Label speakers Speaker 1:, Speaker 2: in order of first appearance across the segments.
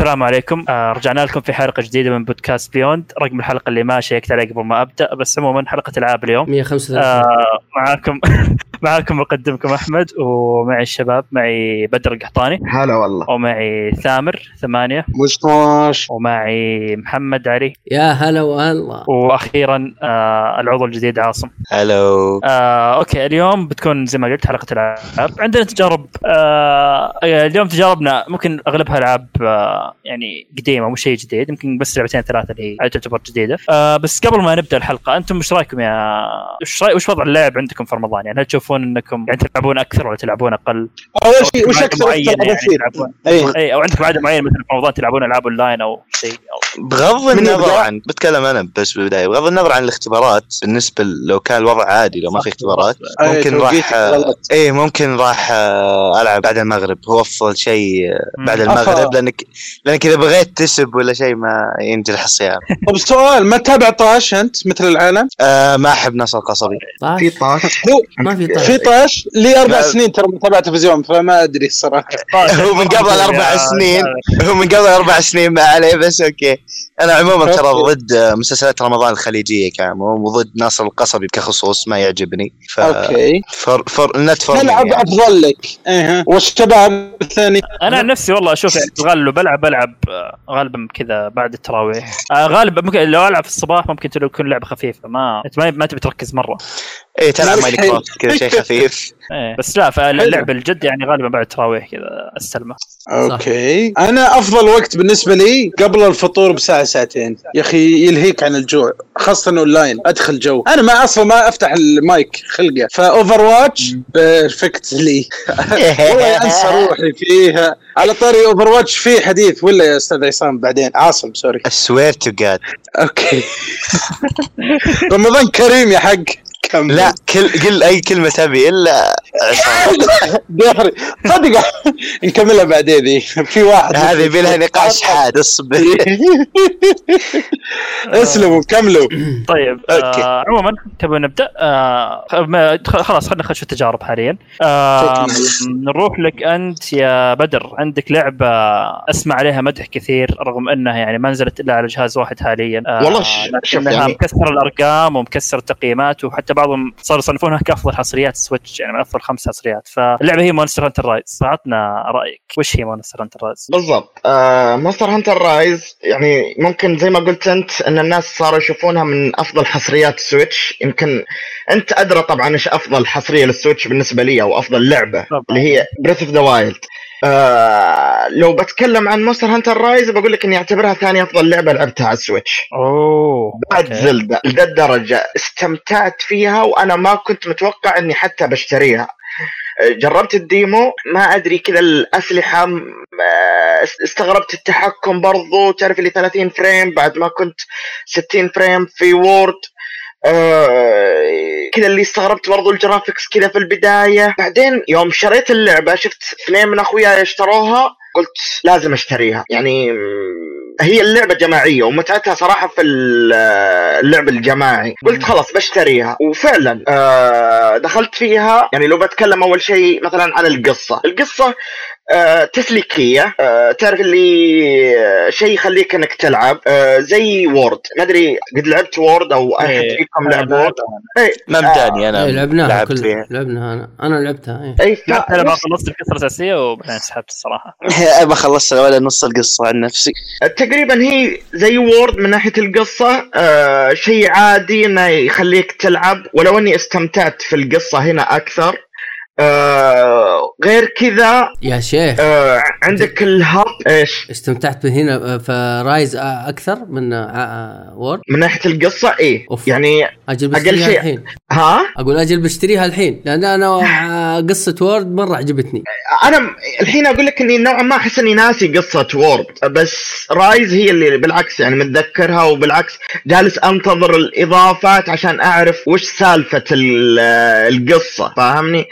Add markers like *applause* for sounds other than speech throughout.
Speaker 1: السلام عليكم. آه رجعنا لكم في حلقة جديدة من بودكاست Beyond رقم الحلقة اللي ما شيكت عليه قبل ما أبدأ بس عموما حلقة العاب اليوم.
Speaker 2: 135
Speaker 1: آه معاكم *laughs* معاكم مقدمكم أحمد ومعي الشباب معي بدر القحطاني.
Speaker 3: هلا والله.
Speaker 1: ومعي ثامر ثمانية.
Speaker 3: مشماش
Speaker 1: ومعي محمد علي.
Speaker 2: يا هلا والله.
Speaker 1: وأخيرا آه العضو الجديد عاصم.
Speaker 4: hello
Speaker 1: آه، okay اليوم بتكون زي ما قلت حلقة العاب. عندنا تجارب آه، اليوم تجاربنا ممكن أغلبها ألعاب آه، يعني قديمة مو شيء جديد يمكن بس لعبتين ثلاثة اللي هي تعتبر جديدة آه، بس قبل ما نبدأ الحلقة أنتم إيش رأيكم يا وش راي... وش وضع اللعب عندكم في رمضان يعني هل تشوفون إنكم يعني تلعبون أكثر ولا تلعبون أقل؟
Speaker 3: اول
Speaker 1: أو
Speaker 3: شيء وش أكثر
Speaker 1: معين يعني؟ تلعبون
Speaker 3: اي
Speaker 1: اي أو عندكم عادة معين مثلا في رمضان تلعبون ألعاب أونلاين أو شيء أو...
Speaker 4: بغض النظر؟ عن بتكلم أنا بس بالبداية بغض النظر عن الاختبارات بالنسبة لو كان الوضع عادي لو ما في اختبارات
Speaker 3: أي،
Speaker 4: ممكن
Speaker 3: توقيتك
Speaker 4: راح
Speaker 3: غلط.
Speaker 4: إيه ممكن راح آه، ألعب بعد المغرب هو أفضل شيء آه، بعد. المغرب.
Speaker 3: لأنك
Speaker 4: لانك اذا بغيت تسب ولا شيء ما ينجلح الصيام. *laughs*
Speaker 3: طب سؤال ما تتابع طاش أنت مثل العالم؟
Speaker 4: آه ما أحب ناصر القصبي.
Speaker 2: طاش؟
Speaker 3: طاش؟
Speaker 2: ما في طاش.
Speaker 3: في طاش؟ لي
Speaker 4: أربع.
Speaker 3: سنين ترى متابع تلفزيون فما أدري الصراحة. *laughs*
Speaker 4: هو من قبل أربع
Speaker 1: يا-
Speaker 4: سنين. هو من قبل أربع سنين ما عليه بس okay. أنا عموما ترى. ضد مسلسلات رمضان الخليجية كعموم وضد ناصر القصبي كخصوص ما يعجبني. ف
Speaker 3: okay.
Speaker 4: fair fair enough ف
Speaker 3: تلعب
Speaker 4: يعني.
Speaker 3: أفضل لك. أها والشباب الثاني؟
Speaker 1: أنا عن نفسي والله أشوف يعني في بلعب آه، غالبا كذا بعد التراويح. آه، غالبا ممكن لو ألعب في الصباح ممكن تكون لعبة خفيفة ما ما تبي تركز مرة.
Speaker 4: إيه تلعب
Speaker 3: مرحي. *laughs*
Speaker 4: Minecraft كذا شيء *laughs* خفيف.
Speaker 1: إيه بس لا فاللعب الجد يعني غالبا بعد التراويح كذا استلمه
Speaker 3: okay. أنا أفضل وقت بالنسبة لي قبل الفطور بساعة ساعتين. يا أخي يلهيك عن الجوع خاصة أونلاين. أدخل جو. أنا ما أصلا ما أفتح المايك خلقة. ف Overwatch perfect لي. *laughs* والله أنسى روحي فيها. على طاري Overwatch في حديث. ولا يا أستاذ عصام بعدين؟ عاصم sorry
Speaker 4: swear to God
Speaker 3: أوكي. رمضان كريم يا حق.
Speaker 4: لا كل قل أي كلمة تبي إلا
Speaker 3: دهري صدق. نكملها بعدين ذي في واحد
Speaker 4: هذه بلها نقاش حاد اصبر.
Speaker 3: اسلموا كملوا.
Speaker 1: طيب. آه عموما تبغى نبدأ؟ آه خلاص خلينا نخش في التجارب حاليا. آه نروح لك أنت يا بدر. عندك لعبة أسمع عليها مدح كثير رغم إنها يعني ما نزلت إلا على جهاز واحد حاليا. آه
Speaker 5: والله
Speaker 1: لكنها
Speaker 5: يعني-
Speaker 1: مكسر الأرقام ومكسر التقييمات وحتى بعضهم صاروا يصنفونها كأفضل حصريات Switch يعني من أفضل خمس حصريات فاللعبة هي Monster Hunter Rise فعطنا رأيك. وش هي Monster Hunter Rise؟
Speaker 5: بالضبط. آه Monster Hunter Rise يعني ممكن زي ما قلت أنت أن الناس صاروا يشوفونها من أفضل حصريات ال Switch يمكن أنت أدرى طبعا إيش أفضل حصرية لل Switch بالنسبة لي أو أفضل لعبة
Speaker 1: طبعاً.
Speaker 5: اللي هي Breath of the Wild آه لو بتكلم عن Monster Hunter Rise بقول لك إني أعتبرها ثاني أفضل لعبة لعبتها على
Speaker 1: ال
Speaker 5: Switch.
Speaker 1: أوه
Speaker 5: بعد لذا الدرجة استمتعت فيها وأنا ما كنت متوقع إني حتى بشتريها. جربت ال demo ما أدري كذا الأسلحة م- آه، استغربت التحكم برضو تعرف اللي 30 frame بعد ما كنت 60 frame في World. آه، كذا اللي استغربت برضو ال graphics كذا في البداية. بعدين يوم شريت اللعبة شفت اثنين من أخوياي اشتروها قلت لازم أشتريها. يعني هي اللعبة جماعية ومتعتها صراحة في ال- اللعب الجماعي. قلت خلاص بشتريها. وفعلا آه، دخلت فيها. يعني لو بتكلم أول شيء مثلا عن القصة. القصة آه، تسليكية آه، تعرف اللي آه، شيء يخليك إنك تلعب آه، زي World ما أدري قد لعبت World أو أحد
Speaker 1: إيه.
Speaker 5: فيكم لعب World
Speaker 4: ما مداني أنا.
Speaker 2: إيه لعبناها
Speaker 4: لعبت
Speaker 2: كلها.
Speaker 4: فيها.
Speaker 2: لعبناها أنا. أنا لعبتها
Speaker 5: اي ف-
Speaker 1: لعبت لما خلصت القصة الأساسية وبعدين سحبت الصراحة.
Speaker 4: ما خلصت ولا نص القصة عن نفسي.
Speaker 5: تقريبا هي زي World من ناحية القصة آه شيء عادي إنه يخليك تلعب ولو إني استمتعت في القصة هنا أكثر. آه غير كذا
Speaker 2: يا شيخ.
Speaker 5: آه عندك الهب إيش؟
Speaker 2: استمتعت هنا في Rise أكثر من آه، آه، World؟
Speaker 5: من ناحية القصة إيه
Speaker 2: أوف.
Speaker 5: يعني أجل
Speaker 2: بشتريها
Speaker 5: شيء.
Speaker 2: الحين.
Speaker 5: ها؟
Speaker 2: أقول أجل بشتريها الحين لأن أنا آه، قصة World مرة عجبتني.
Speaker 5: أنا الحين أقول لك إني نوعا ما أحس إني ناسي قصة World بس Rise هي اللي بالعكس يعني متذكرها وبالعكس جالس أنتظر الإضافات عشان أعرف وش سالفة ال- القصة فاهمني؟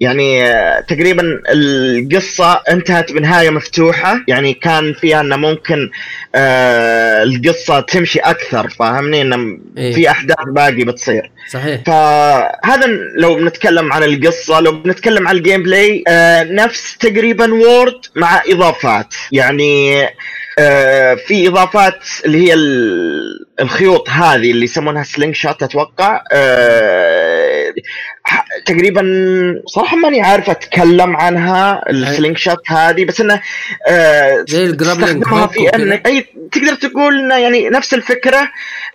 Speaker 5: يعني آه، تقريبا القصة انتهت بنهاية مفتوحة. يعني كان فيها إنه ممكن آه القصة تمشي أكثر فاهمني؟ إنه
Speaker 2: إيه.
Speaker 5: في أحداث باقي بتصير.
Speaker 2: صحيح.
Speaker 5: فهذا لو بنتكلم عن القصة لو بنتكلم عن ال gameplay آه نفس تقريبا World مع إضافات. يعني في إضافات اللي هي ال- الخيوط هذه اللي يسمونها slingshot أتوقع آه، تقريبا صراحة ماني عارف أتكلم عنها ال slingshot هذه بس إنه آه،
Speaker 2: زي
Speaker 5: تستخدمها في. انك أي تقدر تقول إنه يعني نفس الفكرة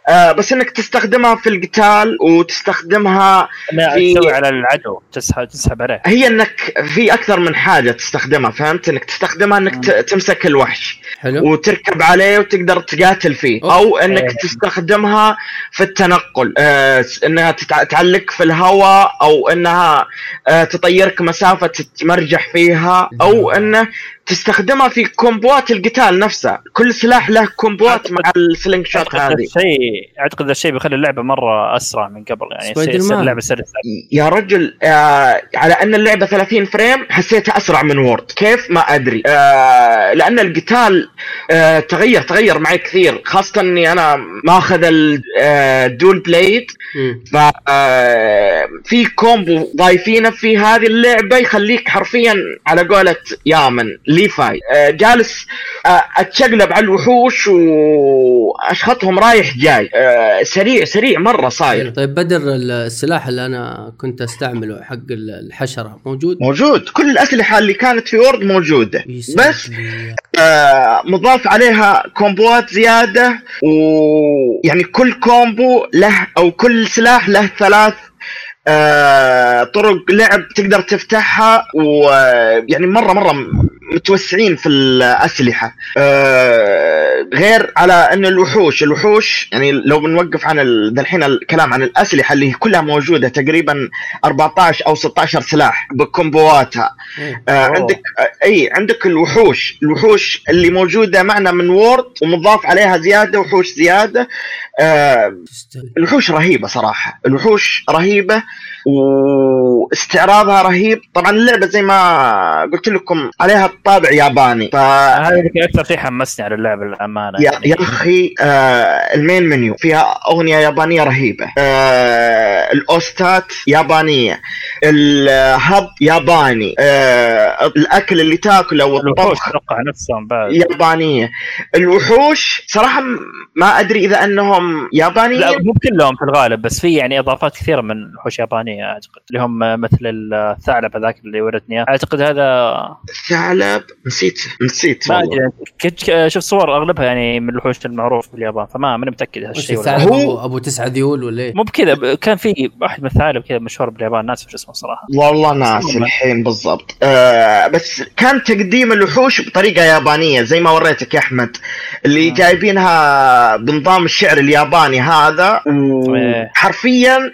Speaker 5: آه، بس إنك تستخدمها في القتال وتستخدمها في-
Speaker 1: تسوي على العدو تسحب تسحب عليه.
Speaker 5: هي إنك في أكثر من حاجة تستخدمها فهمت؟ إنك تستخدمها إنك ت- تمسك الوحش
Speaker 2: حلو.
Speaker 5: وتركب عليه وتقدر تقاتل فيه.
Speaker 2: أوه.
Speaker 5: أو إنك
Speaker 1: إيه.
Speaker 5: تستخدمها في التنقل آه إنها تتع- تعلق في الهواء أو إنها آه تطيرك مسافة تتمرجح فيها أو إنه تستخدمها في combo ات القتال نفسها كل سلاح له combo ات مع
Speaker 1: ال slingshot
Speaker 5: هذه.
Speaker 1: الشيء أعتقد ذا الشيء بيخلي اللعبة مرة أسرع من قبل يعني. اللعبه سلسه
Speaker 5: يا رجل آه على أن اللعبة 30 frame حسيتها أسرع من World كيف؟ ما أدري. آه لأن القتال آه تغير تغير معي كثير. خاصة إني أنا ماخذ ال dual blade
Speaker 2: مم.
Speaker 5: ف آه، في combo ضايفينه في هذه اللعبة يخليك حرفيا على قولة يامن. Levi آه، جالس آه، أتشقلب على الوحوش وأشخطهم رايح جاي. آه، سريع سريع مرة صاير.
Speaker 2: طيب بدر السلاح اللي أنا كنت أستعمله حق الحشرة موجود؟
Speaker 5: موجود. كل الأسلحة اللي كانت في World
Speaker 2: موجودة.
Speaker 5: بس. آه مضاف عليها combo ات زيادة ويعني كل combo له أو كل سلاح له ثلاث آه طرق لعب تقدر تفتحها ويعني مرة مرة متوسعين في الأسلحة آه غير على ان الوحوش الوحوش يعني لو بنوقف عن الحين الكلام عن الأسلحة اللي كلها موجودة تقريبا 14 أو 16 سلاح بكومبواتها. آه. عندك آه إي عندك الوحوش الوحوش اللي موجودة معنا من وورد ومضاف عليها زيادة وحوش زيادة آه. الوحوش رهيبة صراحة الوحوش رهيبة واستعراضها رهيب. طبعا اللعبة زي ما قلت لكم عليها طابع ياباني. ف
Speaker 1: هذا أكثر شيء حمسني على اللعبة للأمانة
Speaker 5: يا,
Speaker 1: يعني.
Speaker 5: يا أخي آه المين منيو فيها أغنية يابانية رهيبة. آه الأوستات يابانية. الهب ياباني. آه الأكل اللي تاكله والطبخ
Speaker 1: أتوقع نفسهم بعد.
Speaker 5: يابانية. الوحوش صراحة ما أدري إذا أنهم
Speaker 1: لا
Speaker 5: يابانيين
Speaker 1: مو كلهم في الغالب بس في يعني إضافات كثيرة من وحوش يابانية. أعتقد اللي هم مثل الثعلب هذاك اللي ورتني. أعتقد هذا
Speaker 5: ثعلب نسيت نسيت
Speaker 1: ما. أدري كنت شفت صور أغلبها يعني من الوحوش المعروف باليابان فما ماني
Speaker 2: متأكد
Speaker 1: هالشيء
Speaker 2: الثعلب.
Speaker 5: هو-
Speaker 2: أبو تسعة ذيول ولا إيه؟
Speaker 1: مو بكذا كان في واحد من الثعالب كذا مشهور باليابان ناسي وش اسمه صراحة
Speaker 5: والله ناس
Speaker 1: والله.
Speaker 5: الحين بالضبط آه بس كان تقديم الوحوش بطريقة يابانية زي ما وريتك يا أحمد اللي
Speaker 1: آه.
Speaker 5: جايبينها بنظام الشعر الياباني هذا. وحرفيا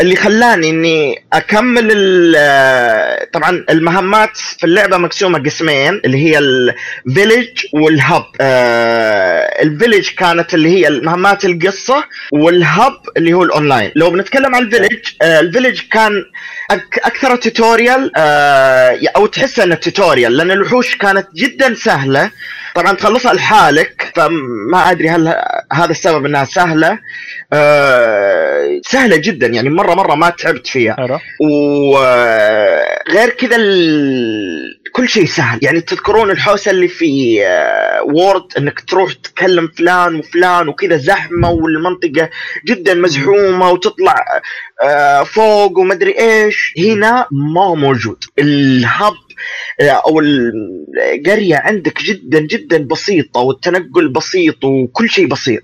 Speaker 5: اللي خلاني إني أكمل ال- طبعا المهمات في اللعبة مقسومة قسمين اللي هي الفيلج والهب آه الفيلج كانت اللي هي المهمات القصة وال hub اللي هو الاونلاين لو بنتكلم عن ال village آه ال village كان أكثر tutorial آه أو تحس إنه tutorial لأن الوحوش كانت جدا سهلة. طبعا تخلصها لحالك فما أدري هل هذا السبب إنها سهلة. آه سهلة جدا يعني مرة مرة ما تعبت فيها. وغير كذا ال... كل شيء سهل. يعني تذكرون الحوسة اللي في آه، World إنك تروح تكلم فلان وفلان وكذا زحمة والمنطقة جدا مزحومة وتطلع آه، فوق ومدري إيش. هنا ما هو موجود. الهب آه، أو القريه عندك جدا جدا بسيطة والتنقل بسيط وكل شيء بسيط.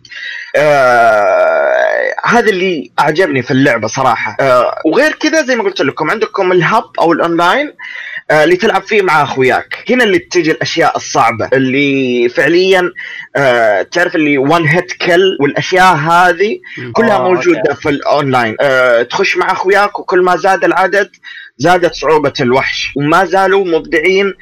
Speaker 5: آه هذا اللي أعجبني في اللعبة صراحة. آه وغير كذا زي ما قلت لكم عندكم الهب أو الاونلاين آه اللي تلعب فيه مع أخوياك. هنا اللي تجي الأشياء الصعبة اللي فعليا آه تعرف اللي one hit kill والأشياء هذه كلها
Speaker 1: آه، موجودة.
Speaker 5: في الاونلاين آه تخش مع أخوياك وكل ما زاد العدد زادت صعوبة الوحش. وما زالوا مبدعين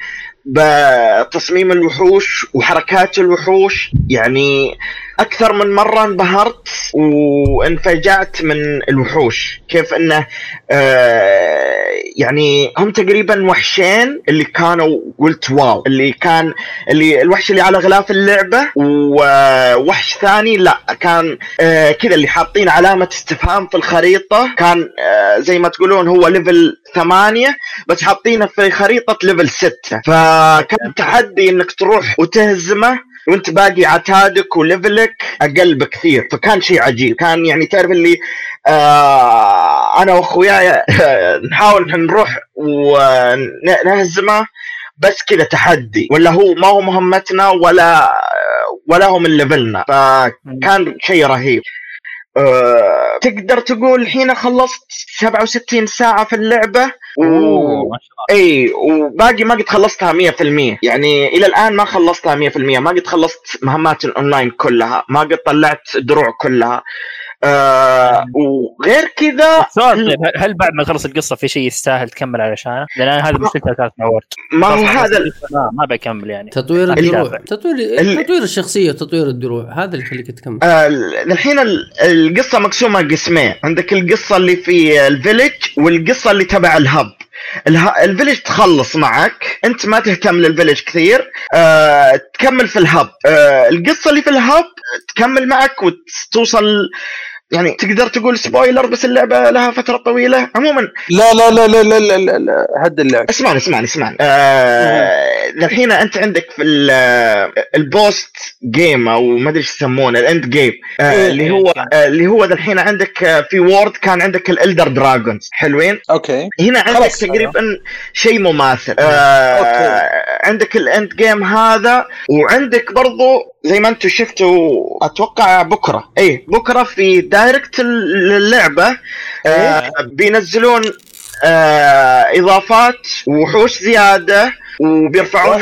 Speaker 5: بتصميم الوحوش وحركات الوحوش. يعني أكثر من مرة انبهرت وانفجعت من الوحوش. كيف انه آه يعني هم تقريبا وحشين اللي كانوا قلت wow. اللي كان اللي الوحش اللي على غلاف اللعبة ووحش ثاني لا كان آه كذا اللي حاطين علامة استفهام في الخريطة. كان آه زي ما تقولون هو level ثمانية بس حاطينه في خريطة level ستة. فكان تحدي إنك تروح وتهزمه وانت باقي عتادك و level ك أقل بكثير. فكان شيء عجيب. كان يعني تعرف اللي آه أنا وأخوياي نحاول نروح ونهزمه بس كذا تحدي. ولا هو ما هو مهمتنا ولا ولا هو من level نا. فكان شيء رهيب. أه تقدر تقول الحين خلصت 67 ساعة في اللعبة و... إي وباقي ما قد خلصتها 100% يعني إلى الآن ما خلصتها 100% ما قد خلصت مهمات الأونلاين كلها ما قد طلعت دروع كلها. آه وغير كذا
Speaker 1: سؤال طيب هل- بعد ما تخلص القصة في شيء يستاهل تكمل علشانه؟ لأن أنا هذا مشكلتي كانت مع World
Speaker 5: ما هو هذا ال-
Speaker 1: ما, ما بكمل يعني.
Speaker 2: تطوير الدروع. تطوير
Speaker 5: اللي-
Speaker 2: تطوير الشخصية وتطوير الدروع. هذا اللي يخليك تكمل.
Speaker 5: آه، الحين ال- القصة مقسومة قسمين. عندك القصة اللي في ال village والقصة اللي تبع ال hub. اله- ال village تخلص معك. أنت ما تهتم لل village كثير. أه تكمل في ال hub. أه القصة اللي في ال hub تكمل معك وتوصل يعني تقدر تقول spoiler بس اللعبة لها فترة طويلة عموما.
Speaker 3: لا لا لا لا لا لا, لا, لا. هد اللعب.
Speaker 5: اسمعني اسمعني اسمعني. آه الحين أنت عندك في ال- ال post game أو ما أدري إيش يسمونه ال end game آه
Speaker 3: إيه،
Speaker 5: اللي هو آه اللي هو الحين عندك آه، في World كان عندك ال elder dragons حلوين؟
Speaker 3: okay.
Speaker 5: هنا عندك. تقريبا شيء مماثل. آه
Speaker 3: okay.
Speaker 5: عندك ال end game هذا وعندك برضو زي ما أنتم شفتوا أتوقع بكرة. اي بكرة في Direct اللعبه آه بينزلون آه إضافات وحوش زيادة وبيرفعون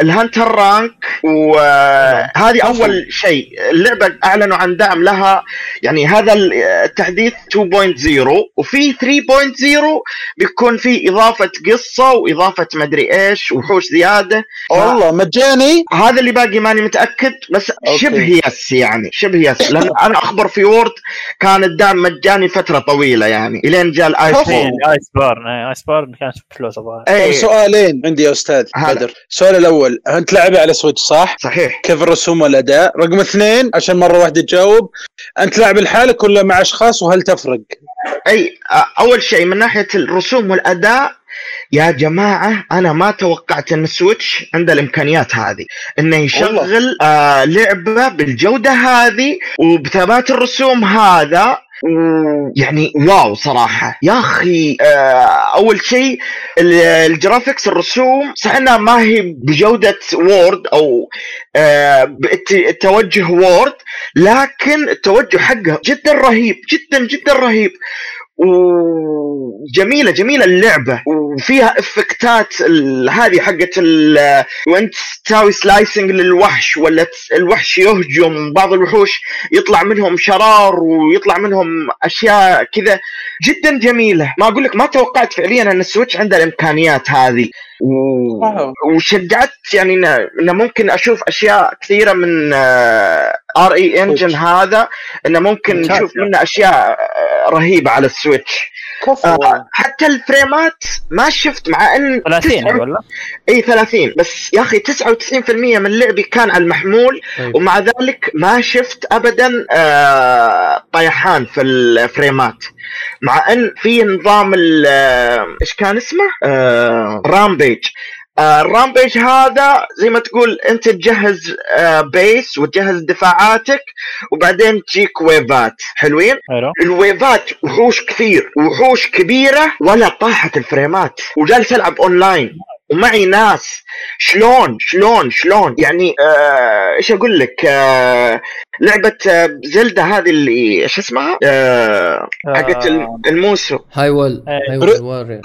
Speaker 5: ال hunter rank وهذه أول شيء. اللعبة أعلنوا عن دعم لها. يعني هذا ال- التحديث 2.0 وفي 3.0 بيكون في إضافة قصة وإضافة مدري إيش وحوش زيادة.
Speaker 3: والله مجاني.
Speaker 5: هذا اللي باقي ماني متأكد بس
Speaker 3: okay.
Speaker 5: شبه yes يعني شبه yes. لأن *laughs* أنا أخبر في World كان الدعم مجاني فترة طويلة يعني إلين جاء الآيسبورن
Speaker 3: كفو.
Speaker 1: آيسبورن إيه، آيسبورن كانت فلوس الظاهر
Speaker 5: اي
Speaker 3: سؤالين عندي يا أستاذ
Speaker 5: هلا.
Speaker 3: بدر السؤال الأول أنت لعبه على سويتش صح؟
Speaker 5: صحيح
Speaker 3: كيف الرسوم والأداء؟ رقم اثنين عشان مرة واحدة تجاوب أنت لاعب لحالك ولا مع أشخاص وهل تفرق؟
Speaker 5: أي أول شيء من ناحية الرسوم والأداء يا جماعة أنا ما توقعت إن السويتش عنده الإمكانيات هذه إنه يشغل آه لعبة بالجودة هذه وبثبات الرسوم هذا يعني واو صراحة. يا أخي آه أول شيء ال- ال graphics الرسوم صح إنها ما هي بجودة World أو آه التوجه World لكن التوجه حقه جدا رهيب جدا جدا رهيب. وجميلة جميلة اللعبة. وفيها effectات هذه حقت ال- وانت تساوي slicing للوحش ولا الوحش يهجم بعض الوحوش يطلع منهم شرار ويطلع منهم أشياء كذا. جدا جميلة. ما أقول لك ما توقعت فعليا أن السويتش عنده الإمكانيات هذه. و... وشجعت يعني انه ممكن أشوف أشياء كثيرة من RE Engine هذا إنه ممكن. نشوف منه أشياء رهيبة على السويتش
Speaker 3: كفو
Speaker 5: آه حتى ال frameات ما شفت مع إن
Speaker 1: 30
Speaker 5: تسعة-
Speaker 1: ولا؟
Speaker 5: إي 30 بس يا أخي 99% من لعبي كان على المحمول
Speaker 2: طيب.
Speaker 5: ومع ذلك ما شفت ابدا آه طيحان في ال frameات مع إن في نظام ال- آه، إيش كان اسمه؟ آه Rampage ال Rampage هذا؟ زي ما تقول أنت تجهز آه base وتجهز دفاعاتك وبعدين تجيك waveات حلوين؟
Speaker 1: حلو.
Speaker 5: ال waveات وحوش كثير وحوش كبيرة ولا طاحت ال frameات وجالس العب اونلاين ومعي ناس. شلون؟ شلون؟ شلون؟ يعني آه، إيش أقول لك؟ آه لعبة آه، زيلدا هذه اللي إيش اسمها؟ آه حقت
Speaker 1: آه،
Speaker 5: الموسو
Speaker 2: هاي وول. هاي وول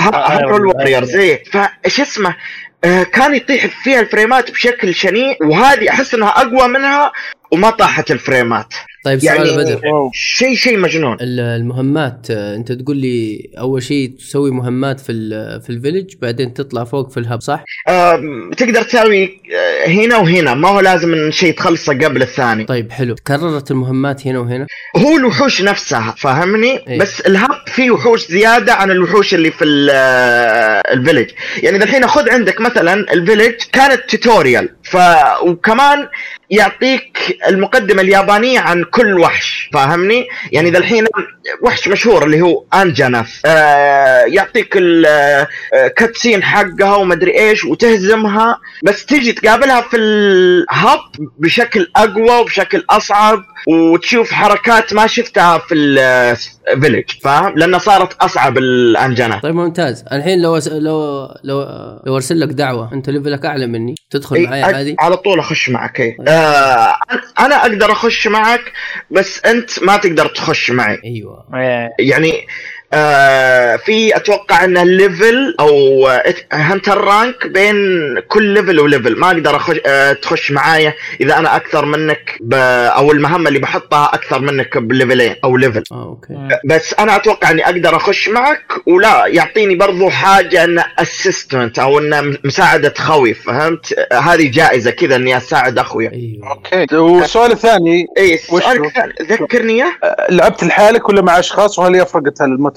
Speaker 1: آه،.
Speaker 5: ووريرز فإيش اسمه؟ آه كان يطيح فيها ال frameات بشكل شنيع وهذه أحس إنها أقوى منها وما طاحت ال frameات.
Speaker 2: طيب
Speaker 5: يعني-
Speaker 2: سؤال بدر
Speaker 5: شيء شيء مجنون.
Speaker 2: ال- المهمات آه، انت تقول لي أول شيء تسوي مهمات في ال- في ال village بعدين تطلع فوق في ال hub صح؟
Speaker 5: آم، تقدر تسوي آه، هنا وهنا. ما هو لازم إن شيء تخلصه قبل الثاني.
Speaker 2: طيب حلو. تكررت المهمات هنا وهنا؟
Speaker 5: هو الوحوش نفسها فاهمني؟
Speaker 2: إيه.
Speaker 5: بس ال hub فيه وحوش زيادة عن الوحوش اللي في آه، ال village يعني الحين خذ عندك مثلا ال village كانت tutorial ف وكمان يعطيك المقدمة اليابانية عن كل وحش فاهمني؟ يعني ذا الحين وحش مشهور اللي هو انجنف آه يعطيك ال cutscene حقها ومدري إيش وتهزمها بس تجي تقابلها في ال hub بشكل أقوى وبشكل أصعب وتشوف حركات ما شفتها في ال village فاهم؟ لأنها صارت أصعب الانجنه
Speaker 2: طيب ممتاز. الحين لو أس... لو لو لو ارسل لك دعوة أنت levelك أعلى مني تدخل معي عادي؟
Speaker 5: على طول أخش معك إيه. آه أنا أقدر أخش معك بس أنت ما تقدر تخش معي.
Speaker 1: أيوه.
Speaker 5: يعني في أتوقع إنه level أو hunter rank بين كل level و level ما أقدر أخش آه تخش معايا إذا أنا أكثر منك ب أو المهمة اللي بحطها أكثر منك ب levelين أو
Speaker 2: level okay.
Speaker 1: مم.
Speaker 5: بس أنا أتوقع إني أقدر أخش معك ولا يعطيني برضو حاجة إنه assistment أو إنه مساعدة خوي فهمت؟ آه، هذه جائزة كذا إني أساعد اخويا
Speaker 2: أيوه.
Speaker 3: okay. والسؤال الثاني
Speaker 5: اي السؤال؟ الثاني ذكرني إياه.
Speaker 3: لعبت لحالك ولا مع أشخاص؟ وهل فرقت المتعه بينها؟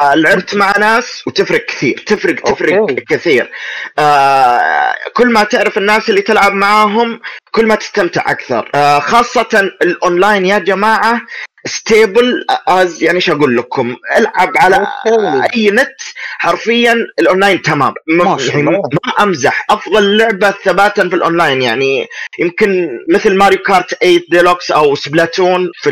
Speaker 5: آه لعبت مع ناس وتفرق كثير تفرق تفرق
Speaker 3: okay.
Speaker 5: كثير. آه كل ما تعرف الناس اللي تلعب معاهم كل ما تستمتع أكثر. آه خاصة الأونلاين يا جماعة stable as يعني إيش أقول لكم؟ ألعب على
Speaker 3: okay.
Speaker 5: أي نت حرفيا الأونلاين تمام.
Speaker 3: ما
Speaker 5: ما, يعني أمزح. أفضل لعبة ثباتا في الأونلاين يعني يمكن مثل ماريو كارت 8 ديلوكس أو سبلاتون في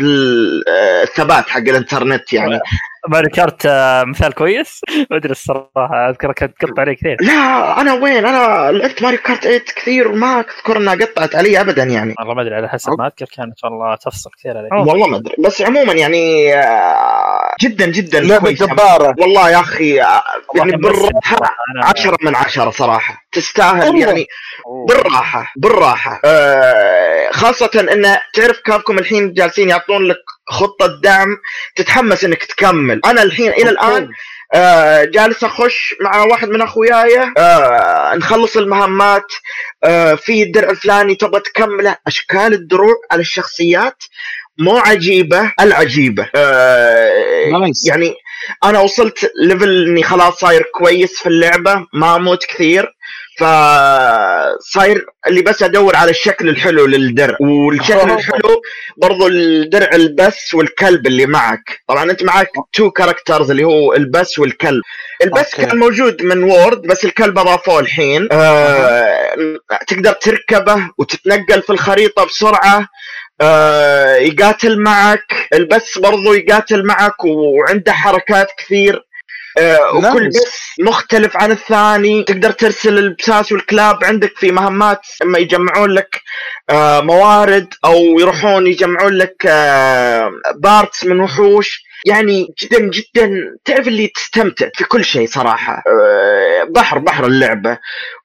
Speaker 5: آه، الثبات حق الإنترنت يعني.
Speaker 1: ماري كارت آه، مثال كويس. ما أدري الصراحة اذكرك كانت تقطع عليه كثير.
Speaker 5: لا أنا وين؟ أنا لعبت ماريو كارت 8 كثير وما أذكر إنها قطعت علي ابدا يعني.
Speaker 1: والله ما أدري على حسب ما أذكر كانت والله تفصل كثير عليه
Speaker 5: والله ما أدري. بس عموما يعني آه، جدا جدا لعبة.
Speaker 3: جبارة.
Speaker 5: والله يا أخي آه، يعني بالراحة
Speaker 1: صراحة أنا-
Speaker 5: عشرة من عشرة صراحة. تستاهل. يعني.
Speaker 1: أوه.
Speaker 5: بالراحة بالراحة. آه خاصة إن تعرف كابكم الحين جالسين يعطون لك خطة دعم تتحمس إنك تكمل. أنا الحين إلى الآن آه جالس أخش مع واحد من أخوياي آه نخلص المهمات آه في الدرع الفلاني تبغى تكمله. أشكال الدروع على الشخصيات مو عجيبة العجيبة. آه
Speaker 3: nice.
Speaker 5: يعني أنا وصلت level إني خلاص صاير كويس في اللعبة ما أموت كثير. فصاير اللي بس أدور على الشكل الحلو للدرع. والشكل. الحلو برضو الدرع البس والكلب اللي معك. طبعا أنت معك two characters اللي هو البس والكلب. البس
Speaker 3: okay.
Speaker 5: كان موجود من World بس الكلب أضافوه الحين. آه تقدر تركبه وتتنقل في الخريطة بسرعة. آه يقاتل معك. البس برضو يقاتل معك وعنده حركات كثير. وكل
Speaker 3: nice.
Speaker 5: بس مختلف عن الثاني. تقدر ترسل البساس والكلاب عندك في مهمات أما يجمعون لك آه موارد أو يروحون يجمعون لك آه parts من وحوش. يعني جدا جدا تعرف اللي تستمتع في كل شيء صراحة. آه، بحر بحر اللعبة.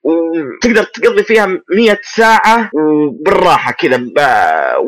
Speaker 5: وتقدر تقضي فيها مية ساعة وبالراحة كذا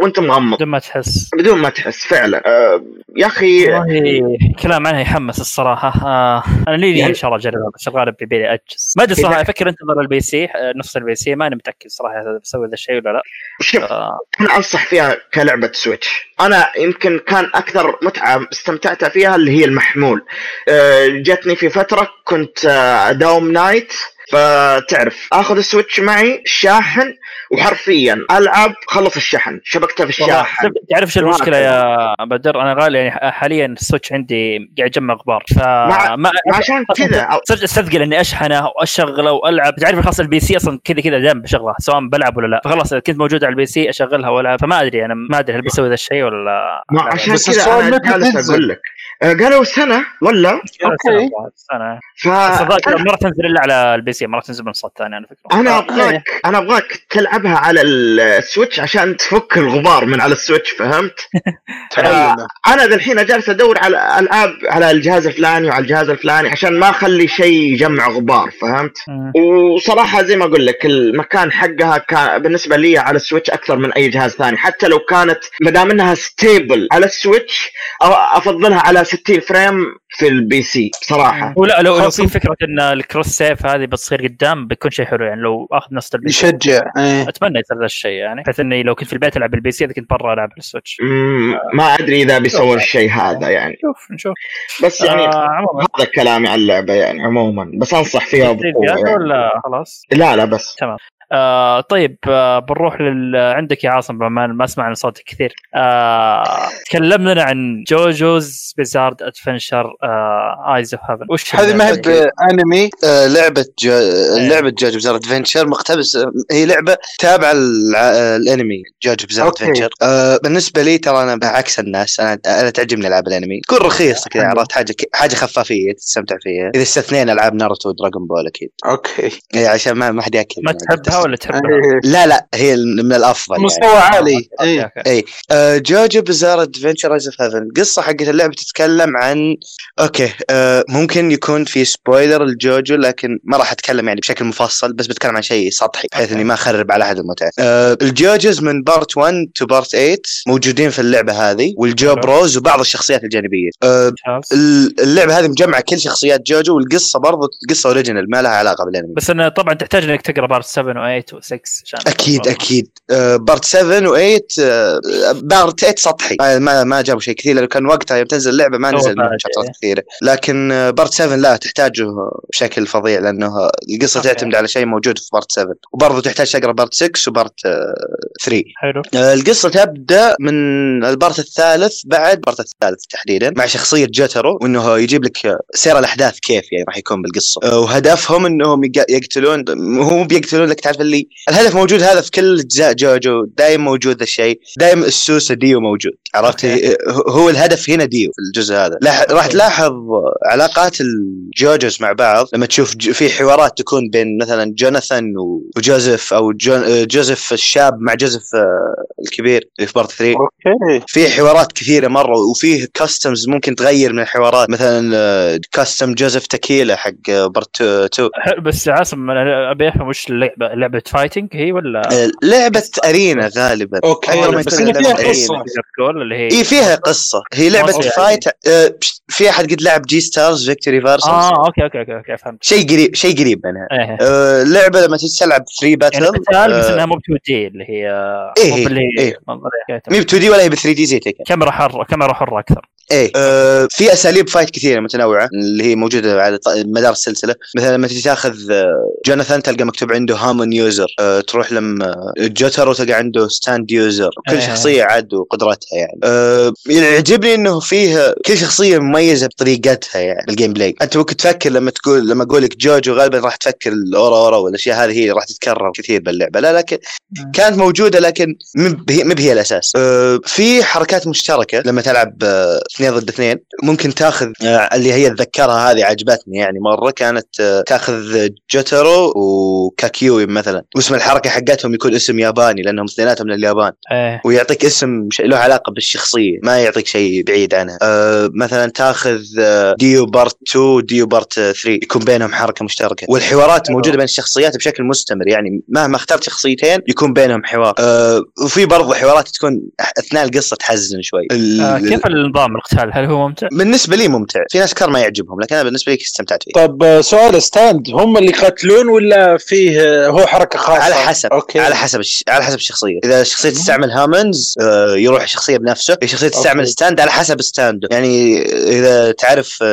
Speaker 5: وانت مغمض.
Speaker 1: بدون ما تحس.
Speaker 5: بدون ما تحس فعلا. آه، يا أخي
Speaker 1: والله كلام عنها يحمس الصراحة. آه أنا لي
Speaker 5: يعني-
Speaker 1: إن شاء الله اجربها بس الغالب بيبي أجز. ما أدري صراحة أفكر أنتظر ال PC آه، نسخة ال PC ماني متأكد صراحة بسوي ذا الشيء ولا لا.
Speaker 5: شوف
Speaker 1: آه
Speaker 5: أنا أنصح فيها كلعبة Switch أنا يمكن كان أكثر متعة استمتعت فيها اللي هي المحمول. آه، جتني في فترة كنت آه، اداوم night فتعرف آخذ ال Switch معي شاحن وحرفيا ألعب خلص الشحن شبكته في الشاحن.
Speaker 1: تعرف شو المشكلة يا بدر؟ أنا غالي يعني حاليا ال Switch عندي قاعد يجمع غبار
Speaker 5: مع-
Speaker 1: فما
Speaker 5: عشان كذا.
Speaker 1: صرت أستثقل إني أشحنه وأشغله وألعب. تعرف خلاص ال PC أصلا كذا كذا دائما بشغله سواء بلعب ولا لا. فخلاص كنت موجود على ال PC أشغلها وألعب فما أدري أنا ما أدري هل بيسوي ذا الشيء ولا لا.
Speaker 5: ما. عشان كذا
Speaker 3: السؤال أنا
Speaker 5: جالس؟ أقول لك. آه، قالوا سنة ولا؟
Speaker 3: okay.
Speaker 1: سنة.
Speaker 5: ف
Speaker 1: ما راح تنزل إلا على ال PC ما راح تنزل منصات ثانية أنا فكرة
Speaker 5: أنا
Speaker 1: آه،
Speaker 5: ابغاك أنا أبغاك تلعبها على ال Switch عشان تفك الغبار من على ال Switch فهمت؟ *laughs*
Speaker 3: تعلم.
Speaker 5: أنا ذا الحين جالس أدور على ألعاب على الجهاز الفلاني وعلى الجهاز الفلاني عشان ما أخلي شيء يجمع غبار فهمت؟ وصراحة زي ما أقول لك المكان حقها كان بالنسبة لي على ال Switch أكثر من أي جهاز ثاني حتى لو كانت ما دام إنها stable على ال Switch أو أفضلها على 60 frame في ال PC بصراحه
Speaker 1: ولا لو لو في فكرة إن ال cross save هذه بتصير قدام بيكون شيء حلو يعني لو آخذ نفس البي
Speaker 3: يشجع إيه.
Speaker 1: أتمنى يصير ذا الشيء يعني بحيث إني لو كنت في البيت ألعب بال PC إذا كنت برا ألعب بال Switch
Speaker 5: مم، ما أدري إذا بيسوون الشيء هذا يعني.
Speaker 1: شوف نشوف.
Speaker 5: بس يعني
Speaker 1: آه
Speaker 5: هذا كلامي عن اللعبة يعني عموما. بس أنصح فيها بقوة
Speaker 1: الجهاز
Speaker 5: يعني.
Speaker 1: ولا خلاص؟
Speaker 5: لا لا بس.
Speaker 1: تمام. آه طيب آه بنروح لل عندك يا عاصم بما ما اسمع عن صوتك كثير. آه تكلم لنا عن JoJo's Bizarre Adventure آه Eyes of Heaven وش
Speaker 3: هذه ما هي؟ بأنمي؟
Speaker 4: آه، لعبة جو... لعبة JoJo Bizarre Adventure مقتبس هي لعبة تابعة الع- الانمي JoJo
Speaker 3: okay.
Speaker 4: Adventure. آه بالنسبة لي ترى أنا عكس الناس أنا أنا تعجبني ألعاب الأنمي. تكون رخيصه كذا عرفت؟ حاجة ك- حاجة خفافية تستمتع فيها. إذا استثنينا ألعاب Naruto و Dragon Ball
Speaker 3: أكيد. okay.
Speaker 4: إيه، عشان ما ما حد يأكل.
Speaker 1: ما تحبها ولا تحبها؟
Speaker 3: إيه.
Speaker 4: لا لا هي من الأفضل يعني.
Speaker 3: مستوى عالي
Speaker 1: okay،
Speaker 3: إيه.
Speaker 1: okay.
Speaker 4: آه، JoJo Bizarre Adventure of Heaven القصة حقت اللعبة تتكلم عن okay آه، ممكن يكون في spoiler ال JoJo لكن ما راح أتكلم يعني بشكل مفصل بس بتكلم عن شيء سطحي بحيث إني ما أخرب على أحد المتعة آه، ال JoJos من part 1 to part 8 موجودين في اللعبة هذه وال
Speaker 1: Jo.
Speaker 4: Bros وبعض الشخصيات الجانبية آه، اللعبة هذه مجمعة كل شخصيات JoJo والقصة برضو قصة original ما لها علاقة بالأنمي
Speaker 1: بس إنه طبعا تحتاج إنك تقرأ part 7 و8 و6 عشان
Speaker 4: أكيد أكيد. آه، part 7 و8 part 8 سطحي. ما ما, ما جابوا شيء كثير لأنه كان وقتها يوم تنزل اللعبة ما نزل شابترات
Speaker 1: إيه.
Speaker 4: كثيرة. لكن آه، part 7 لا تحتاجه بشكل فظيع لأنه القصة
Speaker 1: okay.
Speaker 4: تعتمد على شيء موجود في part 7 وبرضه تحتاج تقرأ part 6 و part آه، 3
Speaker 1: حلو.
Speaker 4: آه، القصة تبدأ من ال part الثالث بعد ال part الثالث تحديدا مع شخصية جوتارو وإنه يجيب لك آه، سير الأحداث كيف يعني راح يكون بالقصة. آه، وهدفهم إنهم يق- يقتلون هو مو بيقتلون لك تعرف اللي الهدف موجود هذا في كل اجزاء JoJo دايم موجود ذا الشيء. دايم السوسة ديو موجود عرفت. آه، هو الهدف هنا ديو في الجزء هذا. لاح- راح تلاحظ علاقات ال JoJos مع بعض. لما تشوف في حوارات تكون بين مثلا جوناثان و- وجوزيف أو جون آه، جوزيف الشاب مع جوزيف آه، الكبير اللي في part 3
Speaker 3: okay.
Speaker 4: في حوارات كثيرة مرة وفيه costumes ممكن تغير من الحوارات. مثلا costume جوزيف تكيلا حق آه، part 2
Speaker 1: حلو بس عاصم أنا أبي أفهم وش اللعبة لعبة fighting هي ولا؟
Speaker 4: آه، لعبة arena غالبا. okay. ما
Speaker 3: بس إن فيها
Speaker 1: قصة. اللي هي
Speaker 4: اي فيها قصة. هي
Speaker 1: لعبة
Speaker 4: fight آه، في أحد قد لعب J-Stars Victory Versus
Speaker 1: آه okay okay okay, okay فهمت.
Speaker 4: شيء قريب شيء قريب منها.
Speaker 1: إيه.
Speaker 4: آه، اللعبه لما تجي تلعب free battle
Speaker 1: يعني قتال بس
Speaker 4: آه،
Speaker 1: إنها مو ب 2D اللي هي
Speaker 4: إيه،
Speaker 1: مو باللي
Speaker 4: إيه.
Speaker 1: إيه،
Speaker 4: مي ب 2D ولا هي ب 3D زي Tekken.
Speaker 1: كاميرا حرة كاميرا حرة أكثر.
Speaker 4: إيه. آه في أساليب fight كثيرة متنوعة اللي هي موجودة على مدار السلسلة. مثلا لما تجي تاخذ آه، جوناثان تلقى مكتوب عنده Hamon user آه تروح لما جوتارو تلقى عنده stand user. كل
Speaker 1: إيه.
Speaker 4: شخصية عاد وقدراتها يعني. آه يعجبني إنه فيه كل شخصية مميزة بطريقتها يعني بال gameplay أنت ممكن تفكر لما تقول لما أقول لك جوجو غالبا راح تفكر الأورا أورا والأشياء هذه هي راح تتكرر كثير باللعبة. لا لكن كانت موجودة لكن مب هي مب هي الأساس. أه في حركات مشتركة لما تلعب أه، اثنين ضد اثنين. ممكن تاخذ أه، اللي هي اتذكرها هذه عجبتني. يعني مرة كانت أه، تاخذ جوترو وكاكيوي مثلا. واسم الحركة حقتهم يكون اسم ياباني لأنهم اثنيناتهم من اليابان.
Speaker 1: إيه.
Speaker 4: ويعطيك اسم له علاقة بالشخصية ما يعطيك شيء بعيد عنها. أه مثلا تاخذ أه، ديو part 2 ديو part 3 يكون بينهم حركة مشتركة. والحوارات
Speaker 1: حلو.
Speaker 4: موجودة بين الشخصيات بشكل مستمر. يعني مهما اخترت شخصيتين يكون بينهم حوار. أه وفي برضو حوارات تكون أثناء القصة تحزن شوي. ال-
Speaker 1: آه كيف النظام؟ القتال هل هو ممتع؟
Speaker 4: بالنسبة لي ممتع. في ناس كثير ما يعجبهم لكن أنا بالنسبة لي استمتعت فيه.
Speaker 3: طب آه، سؤال stand. هم اللي يقتلون ولا فيه آه، هو حركة خاصة؟
Speaker 4: على حسب.
Speaker 3: أوكي.
Speaker 4: على حسب الش... على حسب الشخصية. إذا الشخصيه تستعمل هامونز آه يروح الشخصية بنفسه. إذا الشخصيه تستعمل
Speaker 3: أوكي.
Speaker 4: stand على حسب stand ه يعني إذا تعرف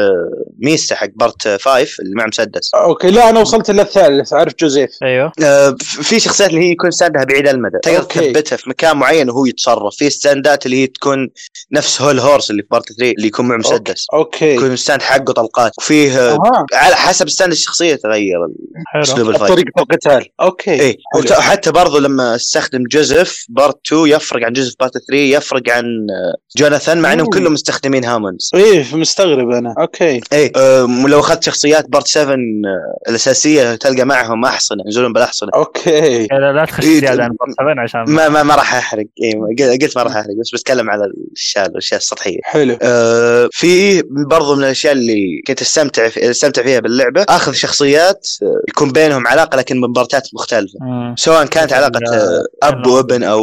Speaker 4: ميستا حق part 5 اللي مع مسدس.
Speaker 3: أوكي. لا أنا وصلت للثالث عارف جوزيف.
Speaker 4: أيوه. في شخصيات اللي هي يكون stand ها بعيد المدى. تقدر
Speaker 3: أوكي.
Speaker 4: تثبتها في مكان معين وهو يتصرف. في stand ات اللي هي تكون نفس هول هورس اللي في part 3 اللي يكون مع مسدس.
Speaker 3: أوكي.
Speaker 4: يكون ال stand حقه طلقات. وفيه آه
Speaker 3: أها.
Speaker 4: على حسب stand الشخصية تغير
Speaker 1: أسلوب
Speaker 4: ال fight.
Speaker 3: طريقه القتال. أوكي.
Speaker 4: إيه.
Speaker 3: حلو.
Speaker 4: وت- حتى برضو لما استخدم جوزيف part 2 يفرق عن جوزيف part 3 يفرق عن آه، جوناثان مع
Speaker 3: إنهم.
Speaker 4: كلهم مستخدمين هامونز.
Speaker 3: إيه مستغرب أنا.
Speaker 4: أوكي. إيه. لو أخذت شخصيات part 7 آه، الأساسية تلقى معهم أحصنة ينزلون بالأحصنة.
Speaker 3: أوكي.
Speaker 1: لا لا تخش
Speaker 4: إيه،
Speaker 1: زياده عن بارت 7 عشان
Speaker 4: ما ما, ما راح أحرق. إيه قلت ما راح أحرق بس بتكلم على الأشياء الأشياء السطحية.
Speaker 3: حلو.
Speaker 4: آه، في برضو من الأشياء اللي كنت أستمتع في أستمتع فيها باللعبة أخذ شخصيات آه، يكون بينهم علاقة لكن من part ات مختلفة.
Speaker 1: مم.
Speaker 4: سواء كانت علاقة
Speaker 1: آه،
Speaker 4: أب وأبن أو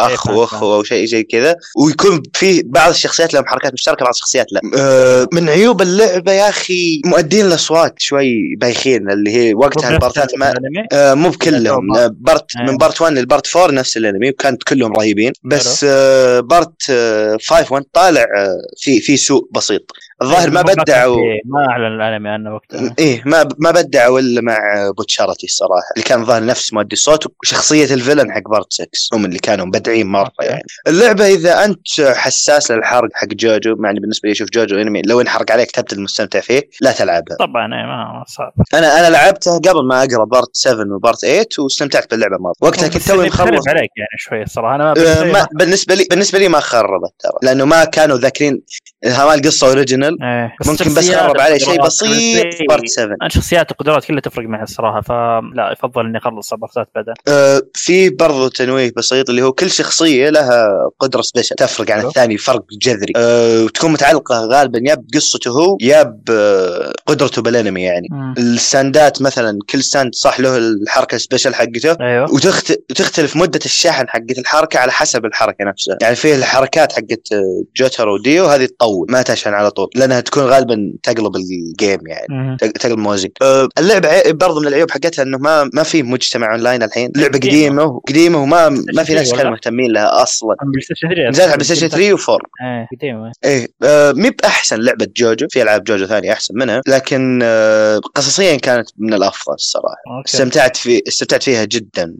Speaker 4: أخ
Speaker 1: إيه،
Speaker 4: واخو أو شيء زي كذا. ويكون في بعض الشخصيات لهم حركات مشتركة بعض الشخصيات لا. آه، من عيوب اللعبة يا أخي مؤدين الأصوات شوي بايخين اللي هي وقتها ال part
Speaker 1: ات ما؟
Speaker 4: آه، مو بكلهم. آه، بارت
Speaker 1: إيه.
Speaker 4: من بارت 1 للبارت 4 نفس الأنمي وكانت كلهم رهيبين. بس آه، بارت 5 1 طالع آه، في في سوء بسيط. الظاهر ما بدعوا
Speaker 1: ما أعلن الانمي عنه وقتها.
Speaker 4: إيه ما ما بدعوا إلا مع بوتشارتي الصراحه اللي كان ظاهر نفس مؤدي الصوت وشخصية الفيلن حق بارت 6 هم اللي كانوا مبدعين مرة يعني. اللعبة إذا أنت حساس للحرق حق جوجو مع إني بالنسبة لي أشوف جوجو انمي لو انحرق عليك تبدا المستمتع فيه لا تلعبها.
Speaker 1: طبعا إيه، ما صعب
Speaker 4: أنا أنا لعبتها قبل ما أقرأ part 7 و part 8 واستمتعت باللعبة مرة. وقتها كنت توي مخلص.
Speaker 1: بيختلف عليك يعني شوي الصراحه أنا
Speaker 4: آه، ما بالنسبة لي بالنسبة لي ما خربت ترى لأنه ما كانوا ذاكرين ها القصة original
Speaker 1: إيه.
Speaker 4: ممكن بس خرب عليه شيء بسيط part 7
Speaker 1: أنا شخصيات القدرات كلها تفرق معي الصراحة فلا يفضل إني أخلص part ات بعدين.
Speaker 4: آه، في برضو تنويه بسيط اللي هو كل شخصية لها قدرة special تفرق عن. الثاني فرق جذري. أه وتكون متعلقة غالبا يا بقصته هو يا بقدرته بالانمي يعني. ال stand ات مثلا كل stand صح له الحركة ال special حقته
Speaker 1: أيوه.
Speaker 4: وتخت... وتختلف مدة الشحن حقت الحركة على حسب الحركة نفسها. يعني في الحركات حقت آه، جوترو وديو هذه تطول ما تشحن على طول. لأنها تكون غالبا تقلب ال
Speaker 1: game
Speaker 4: يعني تقلب موازين أه، اللعبة عيب برضو من العيوب حقتها إنه ما ما في مجتمع اونلاين الحين. لعبة قديمة قديمة وما ما في ناس؟ كانوا مهتمين لها أصلا.
Speaker 1: أنا بلاي ستيشن 3
Speaker 4: نزلت على بلاي ستيشن 3 و4
Speaker 1: إيه قديمة.
Speaker 4: إيه آه مب بأحسن لعبة جوجو. في ألعاب جوجو ثانية أحسن منها. لكن آه قصصيا كانت من الأفضل الصراحة.
Speaker 1: أوكي.
Speaker 4: استمتعت في استمتعت فيها جدا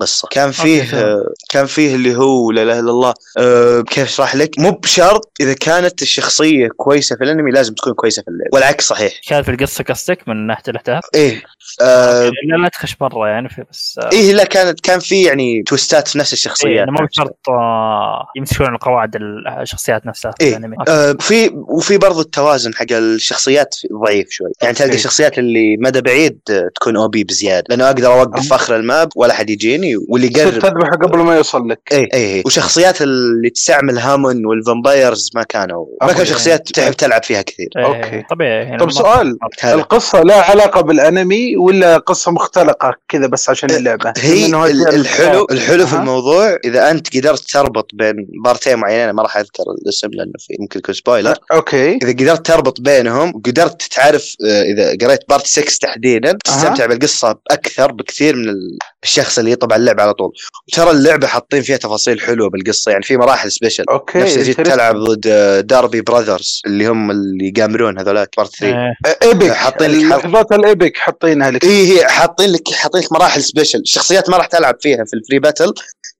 Speaker 4: بقصه كان فيه
Speaker 1: أوكي،
Speaker 4: كان فيه اللي هو لا إله إلا الله. آه كيف أشرح لك؟ مو بشرط إذا كانت الشخصية كويسة في الانمي لازم تكون كويسة في اللعبة. والعكس صحيح.
Speaker 1: كان في القصة قصدك من ناحية الاحداث
Speaker 4: إيه آه
Speaker 1: لا لا تخش برا يعني في بس آه،
Speaker 4: إيه لا كانت كان في يعني twist ات في نفس
Speaker 1: إيه
Speaker 4: الشخصيات
Speaker 1: إنه مو بشرط آه، يمسكون على قواعد الشخصيات نفسها في إيه الأنمي.
Speaker 4: آه في وفي برضو التوازن حق الشخصيات ضعيف شوي. يعني تلقى
Speaker 1: أوكي.
Speaker 4: الشخصيات اللي مدى بعيد آه، تكون OP بزيادة. لأنه أقدر أوقف اخر ال map ولا حد يجيني واللي يقرب.
Speaker 3: تذبحه قبل ما يوصل لك.
Speaker 4: اي اي وشخصيات اللي تستعمل هامون وال vampires ما كانوا ما كانوا. شخصيات تحب تلعب فيها كثير.
Speaker 1: إيه،
Speaker 3: أوكي.
Speaker 1: طبيعي يعني
Speaker 3: طب سؤال.
Speaker 4: هذا
Speaker 3: القصة لا علاقة بالأنمي ولا قصة مختلقة كذا بس عشان اللعبة؟
Speaker 4: هي
Speaker 3: إنه
Speaker 4: ال-
Speaker 3: هي
Speaker 4: الحلو الحلو في. الموضوع إذا أنت قدرت تربط بين part ين معينين ما راح أذكر الاسم لأنه في ممكن يكون spoiler
Speaker 3: أوكي.
Speaker 4: إذا قدرت تربط بينهم وقدرت تعرف آه، إذا قريت part 6 تحديدا تستمتع بالقصة أكثر بكثير من ال- الشخص اللي يطبع اللعبة على طول. وترى اللعبة حاطين فيها تفاصيل حلوة بالقصة يعني في مراحل special
Speaker 3: أوكي
Speaker 4: نفس اللي جيت. تلعب ضد آه، داربي brothers اللي هم اللي يقامرون هذولاك part 3
Speaker 1: إيه،
Speaker 3: epic.
Speaker 4: حاطين لك.
Speaker 3: لحظات ال epic حاطينها لك
Speaker 4: اي هي حاطين لك حاطين لك مراحل special الشخصيات ما راح تلعب فيها في ال free battle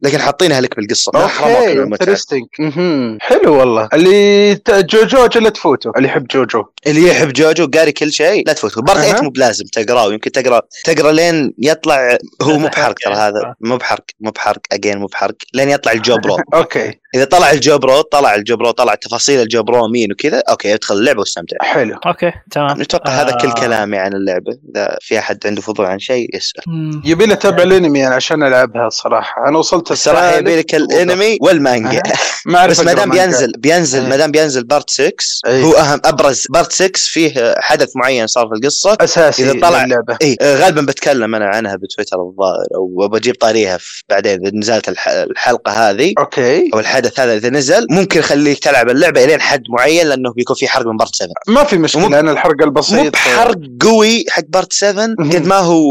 Speaker 4: لكن حاطينها لك بالقصة. أوكي.
Speaker 3: interesting حلو والله. اللي جوجو أجل تفوته اللي يحب جوجو.
Speaker 4: اللي يحب جوجو قاري كل شيء لا تفوته part
Speaker 3: أها.
Speaker 4: 8 مو بلازم تقرأه. يمكن تقرا تقرأ لين يطلع هو مو بحرق ترى هذا. *laughs* مو بحرق مو بحرق. again مو بحرق. لين يطلع الجوبرو *laughs*
Speaker 3: أوكي.
Speaker 4: إذا طلع الجوبرو طلع الجوبرو طلع تفاصيل الجوبرو مين وكذا أوكي. ادخل اللعبة واستمتع.
Speaker 3: حلو.
Speaker 1: أوكي تمام.
Speaker 4: نتوقع هذا كل
Speaker 1: آه.
Speaker 4: كلامي عن اللعبة. إذا في أحد عنده فضول عن شيء
Speaker 1: يسأل.
Speaker 3: يبي تابع الأنمي يعني عشان ألعبها صراحة. أنا وصلت الصراحة
Speaker 4: يبي لك الأنمي والمانجا. *laughs*
Speaker 3: ما أعرف
Speaker 4: بس ما دام. بينزل بينزل
Speaker 3: إيه.
Speaker 4: ما دام بينزل part 6
Speaker 3: إيه.
Speaker 4: هو اهم أبرز part 6 فيه حدث معين صار في القصة.
Speaker 3: أساسي
Speaker 4: إذا طلع-
Speaker 3: اللعبه
Speaker 4: اي آه، غالبا بتكلم أنا عنها بتويتر الظاهر أو بجيب طاريها بعدين إذا نزلت الح- الحلقة هذه.
Speaker 3: okay.
Speaker 4: أو الحدث هذا إذا نزل ممكن اخليك تلعب اللعبة إلين حد معين لأنه بيكون في حرق من part 7
Speaker 3: ما في مشكلة
Speaker 4: مو-
Speaker 3: أنا الحرق
Speaker 4: مو
Speaker 3: البسيط
Speaker 4: بحرق قوي حق part 7
Speaker 3: مهم.
Speaker 4: قد ما هو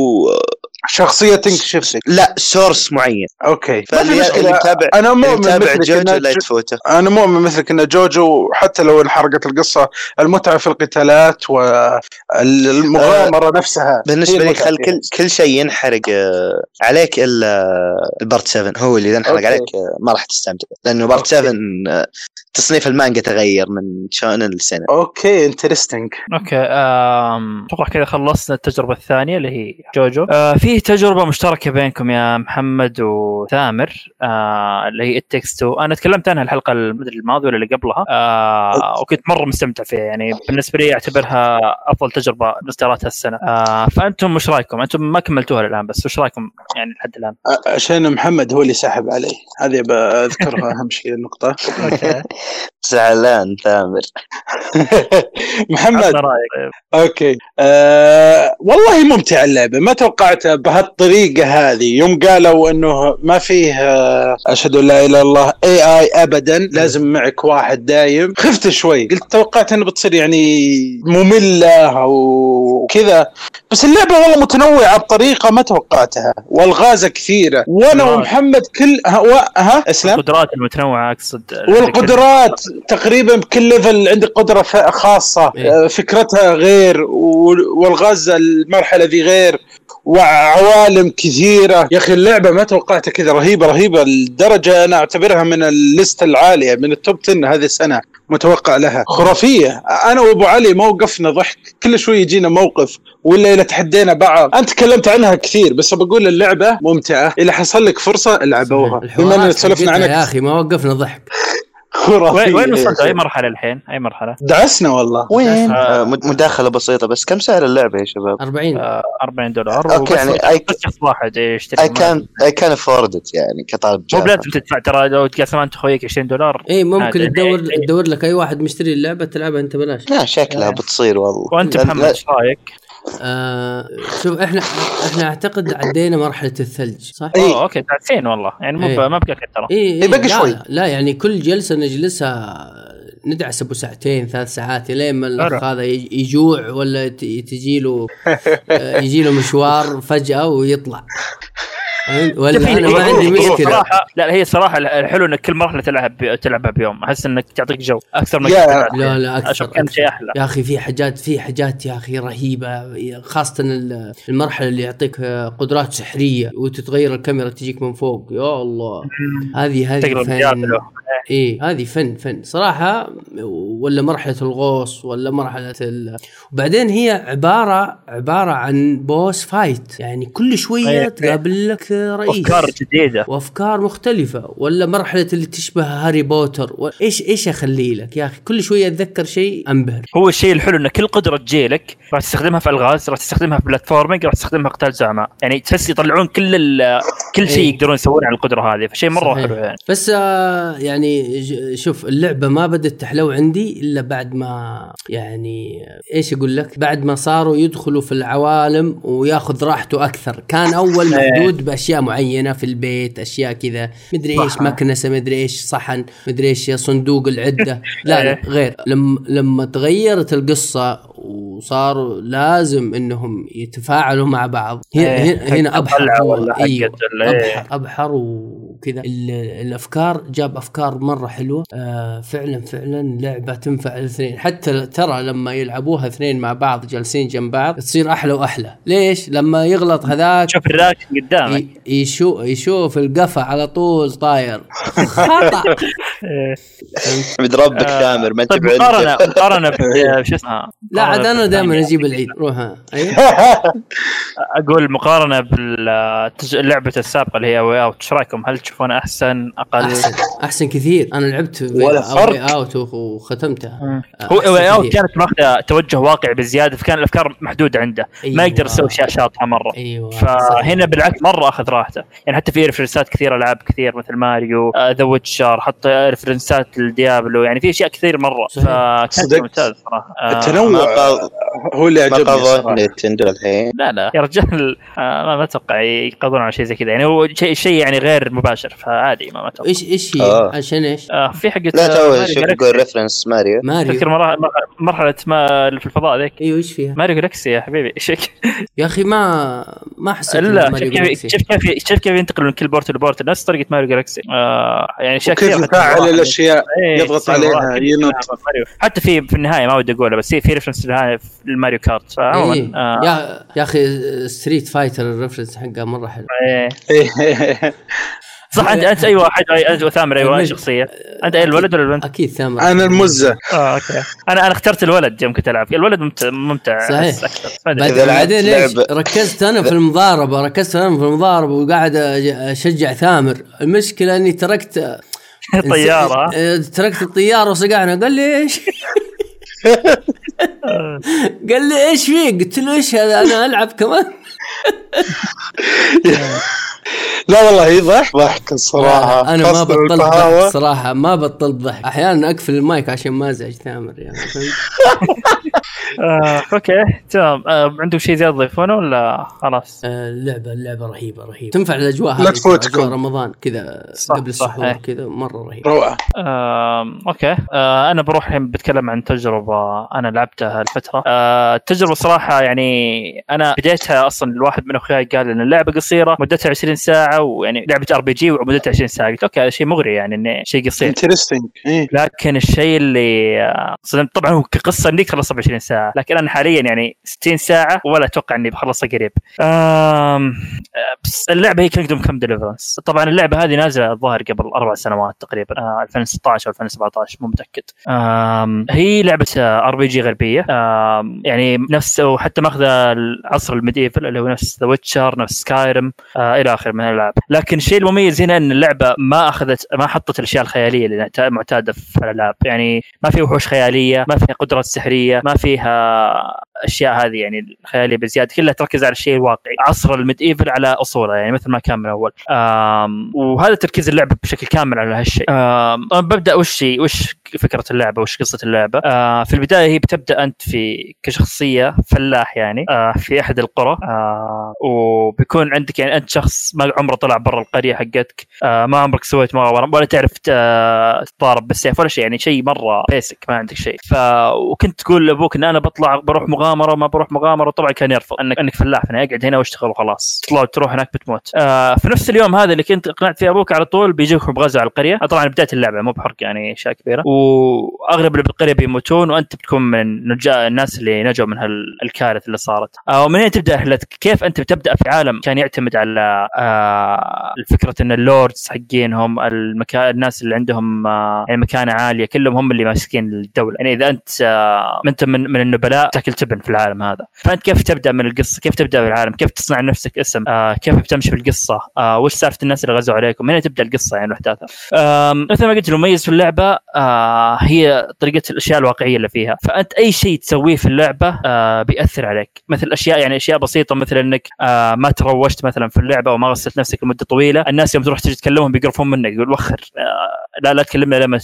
Speaker 3: شخصية تنكشف لك
Speaker 4: لا source معين.
Speaker 3: okay.
Speaker 4: فاللي متابع أنا
Speaker 3: مؤمن
Speaker 4: متابع
Speaker 3: مثلك
Speaker 4: جوجو لا تفوته
Speaker 3: أنا مؤمن مثلك إن جوجو حتى لو انحرقت القصة المتعة في القتالات والمغامره نفسها.
Speaker 4: بالنسبة
Speaker 3: هي
Speaker 4: لي
Speaker 3: المتعة
Speaker 4: خل. كل كل شيء ينحرق آه، عليك إلا ال part 7 هو اللي إذا انحرق. عليك آه، ما راح تستمتع. لأنه part
Speaker 3: okay.
Speaker 4: 7 آه، تصنيف المانجا تغير من shonen ل
Speaker 3: seinen okay
Speaker 1: interesting okay أتوقع كذا خلصنا التجربة الثانية اللي هي جوجو آه في تجربة مشتركة بينكم يا محمد وثامر آه اللي هي It Takes Two أنا تكلمت عنها الحلقة المدري الماضية ولا اللي قبلها آه وكنت مرة مستمتع فيها يعني بالنسبة لي أعتبرها أفضل تجربة نزلتها السنة آه فأنتم وش رأيكم؟ أنتم ما كملتوها الآن بس وش رأيكم يعني لحد الآن؟
Speaker 3: عشان محمد هو اللي سحب علي. هذه بذكرها أهم شيء النقطة.
Speaker 1: أوكي. *laughs*
Speaker 4: زعلان ثامر *laughs*
Speaker 3: محمد.
Speaker 1: رأيك.
Speaker 3: okay. آه والله ممتعه اللعبة ما توقعتها بهالطريقة هذه. يوم قالوا إنه ما فيه آه، أشهد أن لا إله إلا الله AI AI ابدا لازم معك واحد دايم. خفت شوي. قلت توقعت إنه بتصير يعني مملة أو كذا. بس اللعبة والله متنوعة بطريقة ما توقعتها والغازه كثيرة. وأنا
Speaker 1: والله.
Speaker 3: ومحمد كل ها. ها اسلام
Speaker 1: القدرات المتنوعة أقصد
Speaker 3: والقدرات تقريبا بكل level عندك قدرة خاصة.
Speaker 2: إيه.
Speaker 3: آه، فكرتها غير وال- والغاز المرحلة ذي غير. وعوالم كثيرة. يا أخي اللعبة ما توقعتها كذا رهيبة رهيبة. لدرجة أنا أعتبرها من ال list العالية من ال top 10 هذه السنة متوقع لها. خرافية. أنا وأبو علي موقفنا ضحك. كل شوي يجينا موقف ولا إذا تحدينا بعض. أنت تكلمت عنها كثير بس بقول اللعبة ممتعة. إذا حصل لك فرصة ألعبوها. بما
Speaker 2: أننا
Speaker 3: سولفنا
Speaker 2: حقتها يا أخي ما وقفنا ضحك.
Speaker 3: خرافية
Speaker 1: وين وصلت. أي مرحلة الحين أي مرحلة
Speaker 3: دعسنا والله
Speaker 4: وين؟
Speaker 1: آه.
Speaker 4: آه، مد- مداخلة بسيطة بس كم سعر اللعبة يا شباب؟
Speaker 2: 40
Speaker 1: آه 40 دولار وبس-
Speaker 4: يعني أي-
Speaker 1: بس شخص واحد يشتري
Speaker 4: اي كان اي كان افورد يعني كطالب
Speaker 1: مو بلازم تدفع ترى لو تقاسم انت أخويك 20 دولار
Speaker 2: اي ممكن. تدور
Speaker 1: إيه.
Speaker 2: تدور لك أي واحد مشتري اللعبة تلعبها أنت بلاش
Speaker 4: لا شكلها
Speaker 1: آه.
Speaker 4: بتصير والله وأنت
Speaker 1: محمد إيش رأيك؟
Speaker 2: آه شوف إحنا إحنا أعتقد عدينا مرحلة الثلج صح؟
Speaker 3: إيه.
Speaker 1: أوه okay دعسين والله يعني مو
Speaker 2: إيه.
Speaker 1: ب- ما بقى كثر ترى
Speaker 2: اي
Speaker 3: إيه، باقي
Speaker 2: لا,
Speaker 3: شوي.
Speaker 2: لا, لا يعني كل جلسة نجلسها ندعس أبو ساعتين ثلاث ساعات لين ما
Speaker 1: الأخ.
Speaker 2: هذا يج- يجوع ولا تجي له يجي له مشوار فجأة ويطلع؟ *laughs* ولا أنا ما عندي مشكلة.
Speaker 1: صراحة لا هي صراحة الحلو انك كل مرحلة تلعب ب- تلعبها بيوم. أحس إنك تعطيك جو أكثر من.
Speaker 2: لا لا
Speaker 1: أكثر, كان شيء أحلى.
Speaker 2: يا أخي في حاجات في حاجات يا أخي رهيبة. خاصة ال- المرحلة اللي يعطيك قدرات سحرية وتتغير الكاميرا تجيك من فوق. يا الله. هذه هذه فن. إيه هذه فن فن. صراحة ولا مرحلة الغوص ولا مرحلة ال... وبعدين هي عبارة عبارة عن boss fight يعني كل شوية
Speaker 1: إيه.
Speaker 2: تقابل لك رئيس.
Speaker 1: أفكار جديدة.
Speaker 2: وأفكار مختلفة. ولا مرحلة اللي تشبه هاري بوتر. و... إيش أخلي لك يا أخي؟ كل شوية أتذكر شيء أنبهر.
Speaker 1: هو الشيء الحلو إن كل قدرة تجيلك راح تستخدمها في ألغاز راح تستخدمها في بلاتفورمينج راح تستخدمها في قتال زعماء. يعني تحس يطلعون كل كل شيء
Speaker 2: إيه.
Speaker 1: يقدرون يسوونه على القدرة هذه. فشيء مرة
Speaker 2: صحيح.
Speaker 1: حلو يعني.
Speaker 2: بس آه يعني شوف اللعبة ما بدت تحلو عندي إلا بعد ما يعني إيش أقول لك؟ بعد ما صاروا يدخلوا في العوالم وياخذ راحته أكثر. كان أول
Speaker 1: إيه.
Speaker 2: محدود بأشياء معينة في البيت أشياء كذا مدري
Speaker 1: إيش.
Speaker 2: مكنسة مدري إيش صحن مدري إيش صندوق العدة *laughs* لا لا
Speaker 1: إيه.
Speaker 2: غير لما لما تغيرت القصة وصاروا لازم إنهم يتفاعلوا مع بعض هنا
Speaker 1: إيه.
Speaker 2: هنا, هنا
Speaker 1: أبحر
Speaker 2: أيوه.
Speaker 1: ال- إيه.
Speaker 2: أبحر ابحر وكذا. ال- الأفكار جاب أفكار مرة حلوة. آه فعلا فعلا لعبة تنفع الاثنين. حتى ترى لما يلعبوها اثنين مع بعض جالسين جنب بعض تصير أحلى وأحلى. ليش؟ لما يغلط هذاك
Speaker 1: شوف الراكن قدامك.
Speaker 2: يشوف يشوف القفا على طول طاير.
Speaker 4: خطأ. *laughs* ربك
Speaker 1: آه،
Speaker 4: ثامر ما انت
Speaker 1: طيب. مقارنة *laughs* مقارنة شو اسمها
Speaker 2: لا عاد أنا دائما. أجيب العيد روح. أيوه.
Speaker 1: أقول مقارنة باللعبه السابقة اللي هي A Way Out إيش رأيكم؟ هل تشوفونها أحسن أقل
Speaker 2: أحسن أحسن كثير أنا لعبت
Speaker 3: ولا فرق.
Speaker 2: Out وختمتها. آه،
Speaker 1: هو
Speaker 2: أحسن
Speaker 1: A Way Out
Speaker 2: كثير.
Speaker 1: كانت ماخذة توجه واقعي بزيادة فكان الأفكار محدوده عنده ما يقدر
Speaker 2: أيوة.
Speaker 1: يسوي اشياء شاطحة مرة
Speaker 2: أيوه صحيح.
Speaker 1: فهنا بالعكس مرة أخذ راحته يعني حتى في ريفرنسات كثيرة العاب كثير مثل ماريو The Witcher حط reference ات ال Diablo يعني في أشياء كثير مرة
Speaker 2: صحيح.
Speaker 1: فكان. ممتاز صراحة آه،
Speaker 4: ما
Speaker 3: التنوع هو اللي عجبني.
Speaker 4: نينتندو الحين
Speaker 1: لا لا يا رجال آه، ما ما أتوقع يقضون على شيء زي كذا يعني هو شيء شيء يعني غير مباشر فعادي ما ما أتوقع
Speaker 2: إيش إيش هي
Speaker 4: آه.
Speaker 2: عشان إيش
Speaker 1: آه، في حقة
Speaker 4: لا
Speaker 1: آه،
Speaker 4: تو شوف reference ماريو
Speaker 2: ماريو
Speaker 1: تذكر مرة- مرة- مرحلة ما في الفضاء ذيك
Speaker 2: إيوه إيش فيها
Speaker 1: ماريو Galaxy يا حبيبي إيش؟
Speaker 2: يا أخي ما ما حسيت
Speaker 1: لا شوف كيف. شوف كيف كيف ينتقل من كل بورت لبورت نفس طريقة ماريو Galaxy آه يعني اشياء كثيرة
Speaker 3: يفعل الأشياء
Speaker 1: إيه،
Speaker 3: يضغط عليها، ينط.
Speaker 1: ماريو. حتى في في النهاية ما ودي اقولها بس في reference ال Mario Kart فعموما
Speaker 2: إيه.
Speaker 1: آه،
Speaker 2: يا أخي Street Fighter ال reference حقه مرة حلو
Speaker 1: إيه. *laughs* *laughs* صح انت أنت اي واحد أي- انت وثامر اي
Speaker 2: المج-
Speaker 1: شخصية. أنت اي الولد ولا البنت؟
Speaker 2: أكيد ثامر.
Speaker 3: أنا المزة.
Speaker 1: آه okay. أنا أنا اخترت الولد يوم كنت ألعب. الولد ممتع ممتع
Speaker 2: صحيح. بعدين إيش
Speaker 4: لعبة-
Speaker 2: ركزت أنا في المضاربة ركزت أنا في المضاربة وقاعد أشجع ثامر. المشكلة إني تركت *laughs*
Speaker 1: طيارة.
Speaker 2: آه، تركت الطيارة وصقعنا قال لي إيش؟ *laughs* قال لي إيش فيك؟ قلت له إيش هذا؟ أنا ألعب كمان. *laughs*
Speaker 3: لا والله هي ضحك ضحك الصراحة.
Speaker 2: أنا ما بطلت ضحك. صراحة ما بطلت ضحك. أحيانا أقفل المايك عشان ما أزعج ثامر يعني *laughs*
Speaker 1: آه، okay تمام. آه، عندهم شيء زيادة تضيفونه ولا خلاص؟
Speaker 2: آه، اللعبة اللعبة رهيبة رهيبة. تنفع
Speaker 3: الأجواء
Speaker 2: هذه
Speaker 3: لا
Speaker 2: تفوتكم رمضان كذا قبل السحور
Speaker 1: إيه.
Speaker 2: كذا مرة رهيبة.
Speaker 3: روعة.
Speaker 1: آه، okay. آه، أنا بروح الحين بتكلم عن تجربة أنا لعبتها الفترة آه، التجربة صراحة يعني أنا بديتها أصلا الواحد من اخوياي قال إن اللعبة قصيرة مدتها 20 ساعة ويعني لعبة RPG ومدتها 20 ساعة. قلت okay هذا شيء مغري يعني إنه شيء قصير.
Speaker 3: interesting إيه.
Speaker 1: لكن الشيء اللي آه، صدمت طبعا هو كقصة إنك خلاص 24 ساعة. لكن أنا حاليا يعني 60 ساعة ولا أتوقع إني بخلصها قريب. أم... بس اللعبة هي Kingdom Come Deliverance طبعا اللعبة هذه نازلة الظاهر قبل أربع سنوات تقريبا. أه 2016 أو 2017 مو متأكد. أم... هي لعبة RPG غربية. أم... يعني نفس وحتى ماخذه العصر ال medieval اللي هو نفس The Witcher نفس Skyrim أه إلى آخره من الألعاب. لكن الشيء المميز هنا إن اللعبة ما أخذت ما حطت الأشياء الخيالية اللي معتادة في الألعاب. يعني ما في وحوش خيالية ما في قدرات سحرية ما فيها أشياء هذه يعني الخياليه بزياده كلها تركز على الشيء الواقعي. عصر ال medieval على أصوله يعني مثل ما كان من اول وهذا تركيز اللعبه بشكل كامل على هالشيء. طبعاً ببدأ وش وش فكرة اللعبة وش قصة اللعبة. آه في البداية هي بتبدأ أنت في كشخصية فلاح يعني آه في أحد القرى آه وبيكون عندك يعني أنت شخص ما عمره طلع برا القرية حقتك آه ما عمرك سويت مغامره ولا تعرف تضارب بالسيف ولا شيء يعني شيء مرة بيسك ما عندك شيء. ف وكنت تقول لأبوك إن أنا بطلع بروح مغامرة وما بروح مغامرة وطبعا كان يرفض انك إنك فلاح هنا أقعد هنا وأشتغل وخلاص. تطلع تروح هناك بتموت. آه في نفس اليوم هذا اللي كنت اقنعت فيه أبوك على طول بيجيكم بغزو على القرية. طبعا بداية اللعبة مو بحرق يعني أشياء كبيرة. وأغلب اللي بالقرية بيموتون وأنت بتكون من نجاة الناس اللي نجوا من هالكارثة اللي صارت. آه ومن هنا تبدأ رحلتك كيف أنت بتبدأ في عالم كان يعتمد على آه الفكرة إن ال lords حقينهم المكان الناس اللي عندهم آه يعني مكانة عالية كلهم هم اللي ماسكين الدولة. يعني إذا أنت آه ما أنت من, من النبلاء تاكل تبن في العالم هذا. فأنت كيف تبدأ من القصة؟ كيف تبدأ في العالم كيف تصنع لنفسك اسم؟ آه كيف بتمشي في القصة آه وش سالفة الناس اللي غزوا عليكم؟ من هنا تبدأ القصة يعني واحداثها مثل ما قلت المميز في اللعبة هي طريقة الأشياء الواقعية اللي فيها. فأنت أي شيء تسويه في اللعبة آه بيأثر عليك. مثل أشياء يعني أشياء بسيطة مثل إنك آه ما تروشت مثلا في اللعبة وما غسلت نفسك لمدة طويلة الناس يوم تروح تجي تكلمهم بيقرفون منك يقول وخر آه لا لا تكلمنا لما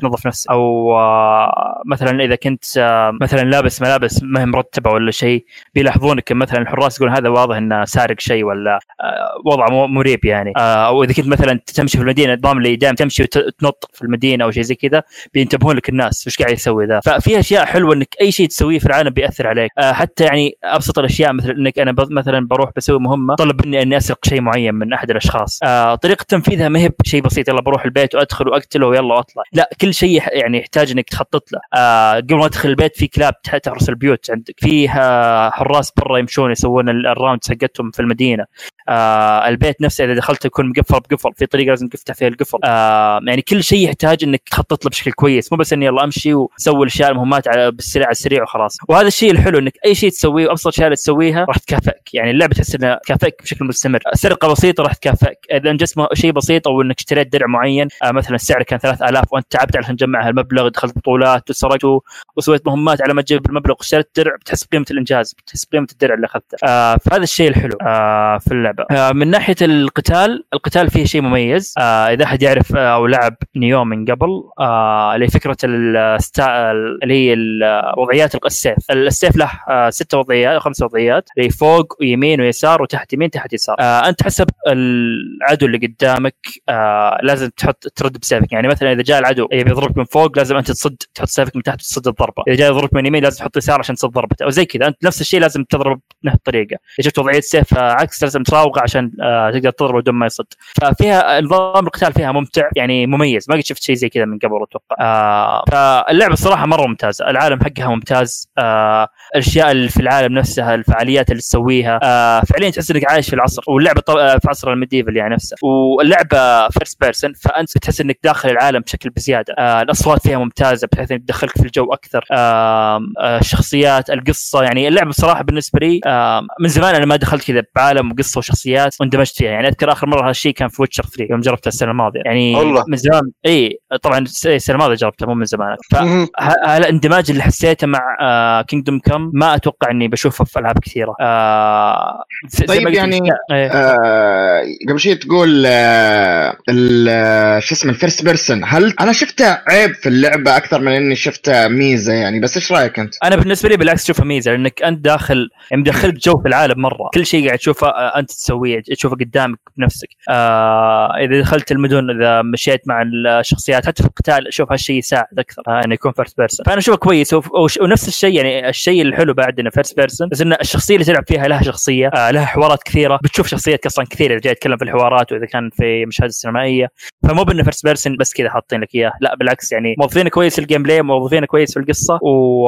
Speaker 1: تنظف نفسك. أو آه مثلا إذا كنت آه مثلا لابس ملابس ما هي مرتبة ولا شيء بيلاحظونك مثلا الحراس يقولون هذا واضح إنه سارق شيء ولا آه، وضع مو- مريب يعني. أو إذا كنت مثلا تمشي في المدينة النظام اللي دائما تمشي وتنط في المدينة أو شيء زي كذا بينتبهون لك الناس وش قاعد يسوي ذا. ففي أشياء حلوة إنك أي شيء تسويه في العالم بيأثر عليك. حتى يعني أبسط الأشياء مثل إنك أنا مثلا بروح بسوي مهمة طلب مني إني أسرق شيء معين من أحد الأشخاص. طريقة تنفيذها ما هي بشيء بسيط يلا بروح البيت وأدخل. واقتله ويلا واطلع لا كل شيء يعني يحتاج إنك تخطط له. آه، قبل ما تدخل البيت في كلاب تح- تحرس البيوت عندك. في آه، حراس برا يمشون يسوون ال- ال round حقتهم في المدينة. آه البيت نفسه إذا دخلت يكون مقفل بقفل. في طريقة لازم تفتح فيها القفل. آه يعني كل شيء يحتاج إنك تخطط له بشكل كويس. مو بس إني يلا أمشي وسوي الأشياء المهمات على بالسريع على السريع وخلاص. وهذا الشيء الحلو إنك أي شيء تسويه وابسط اللي تسويها راح تكافئك. يعني اللعبة تحس إنها تكافئك بشكل مستمر. سرقة بسيطة راح تكافئك. إذا إنجزت شيء بسيط أو إنك اشتريت درع معين آه مثلا السعر كان 3000 وأنت تعبت علشان تجمع هالمبلغ دخلت بطولات وسرقته وسويت مهمات على ما تجيب المبلغ واشتريت درع بتحس بقيمة الإنجاز بتحس بقيمة الدرع اللي أخذته. آه فهذا الشيء الحلو آه في اللعبة. آه من ناحية القتال القتال فيه شيء مميز. آه إذا أحد يعرف آه أو لعب Nioh من قبل آه اللي فكرة ال sta... اللي هي وضعيات السيف. السيف له آه ست وضعيات أو خمس وضعيات اللي فوق ويمين ويسار وتحت يمين تحت يسار. آه أنت حسب العدو اللي قدامك آه لازم تحط ترد بسيفك. يعني مثلا إذا جاء العدو يبي يضربك من فوق لازم أنت تصد تحط سيفك من تحت وتصد الضربة. إذا جاء يضربك من يمين لازم تحط يسار عشان تصد ضربته. أو زي كذا. أنت نفس الشيء لازم تضرب بنفس الطريقة. إذا شفت وضعية سيف آه، عكس لازم تراوغه عشان آه تقدر تضربه بدون ما يصد. ففيها نظام القتال فيها ممتع يعني مميز. ما قد شفت شيء زي كذا من قبل أتوقع. آه فاللعبة الصراحة مرة ممتازة. العالم حقها ممتاز. الأشياء اللي في العالم نفسها الفعاليات اللي تسويها. فعليا تحس إنك عايش في العصر. واللعبة في عصر ال medieval يعني نفسه. واللعبة first person فأنت بتحس إنك داخل العالم بشكل بزيادة. آه الأصوات فيها ممتازة بحيث إنك تدخلك في الجو أكثر. آه آه الشخصيات القصة يعني اللعبة بصراحة بالنسبة لي آه من زمان أنا ما دخلت كذا بعالم وقصة وشخصيات واندمجت فيها. يعني أذكر آخر مرة هالشيء كان في Witcher 3 يوم جربتها السنة الماضية. يعني
Speaker 3: والله.
Speaker 1: من زمان إي طبعا السنة الماضية جربتها مو من زمان. فالاندماج اللي حسيته مع آه Kingdom Come ما أتوقع إني بشوفه في ألعاب كثيرة. آه
Speaker 5: طيب
Speaker 1: ما قلت
Speaker 5: يعني-
Speaker 1: إيه.
Speaker 5: آه قبل شيء تقول آه آه، شو اسمه من first person هل أنا شفتها عيب في اللعبة أكثر من إني شفتها ميزة يعني؟ بس إيش رأيك أنت؟
Speaker 1: أنا بالنسبة لي بالعكس أشوفها ميزة لأنك أنت داخل يعني مدخلك جو في العالم مرة. كل شيء قاعد تشوفه آه، أنت تسويه تشوفه قدامك بنفسك. آه إذا دخلت المدن إذا مشيت مع الشخصيات حتى في القتال أشوف هالشيء يساعد أكثر آه إنه يكون first person فأنا أشوفه كويس ونفس الشيء يعني الشيء الحلو بعد إنه first person بس ان الشخصية اللي تلعب فيها لها شخصية آه لها حوارات كثيرة. بتشوف شخصيات أصلا كثيرة إذا جاي يتكلم في الحوارات وإذا كان في مشاهد سينمائية. فمو بإنه first person بس كذا حاطين لك إياه. لا بالعكس يعني موظفينه كويس ال gameplay موظفينه كويس في القصة و...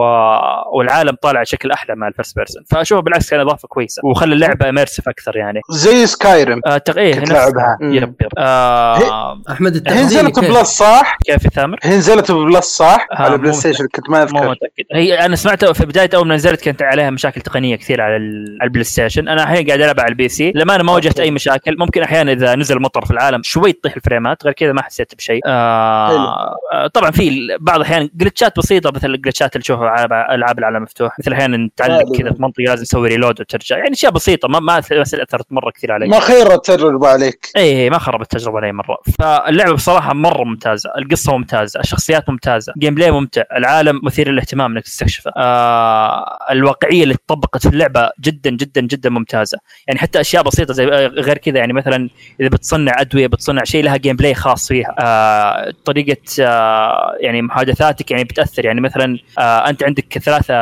Speaker 1: والعالم طالع شكل أحلى مع ال first person فأشوفه بالعكس كان إضافة كويسة. وخلى اللعبة immersive أكثر يعني.
Speaker 3: زي Skyrim
Speaker 1: آه تق... إيه
Speaker 3: كنت
Speaker 1: نفس-
Speaker 3: لعبها.
Speaker 1: yep yep. آه
Speaker 2: أحمد
Speaker 3: هي نزلت؟ Plus صح؟
Speaker 1: كيف يا ثامر؟
Speaker 3: هي نزلت Plus صح؟
Speaker 1: آه،
Speaker 3: على
Speaker 1: مو
Speaker 3: PlayStation كنت ما
Speaker 1: مو
Speaker 3: اذكر
Speaker 1: متأكد. هي أنا سمعتها في بداية أول ما نزلت كانت عليها مشاكل تقنية كثير على ال- على ال PlayStation. أنا الحين قاعد ألعب على ال PC. لما أنا ما واجهت أي مشاكل ممكن أحيانا إذا نزل مطر في العالم شوي تطيح ال frameات غير كذا ما حسيت بشيء. آه آه، طبعا في ال- بعض الأحيان glitchات بسيطة مثل ال glitchات اللي تشوفها على العاب العالم مفتوح. مثل أحيانا تعلق. كذا في منطقة لازم تسوي reload وترجع. يعني أشياء بسيطة ما ما أثرت مرة كثير علي.
Speaker 3: ما خرب التجربة عليك.
Speaker 1: اي إي، ما خربت التجربة علي مرة. فاللعبة بصراحة مرة ممتازة. القصة ممتازة. الشخصيات ممتازة. gameplay ممتع. العالم مثير للاهتمام إنك تستكشفه. آه الواقعية اللي تطبقت في اللعبة جدا جدا جدا ممتازة. يعني حتى أشياء بسيطة زي آه، غير كذا. يعني مثلا إذا بتصنع أدوية بتصنع شيء لها gameplay خاص فيها. طريقة آه يعني محادثاتك يعني بتأثر. يعني مثلا آه أنت عندك ثلاثة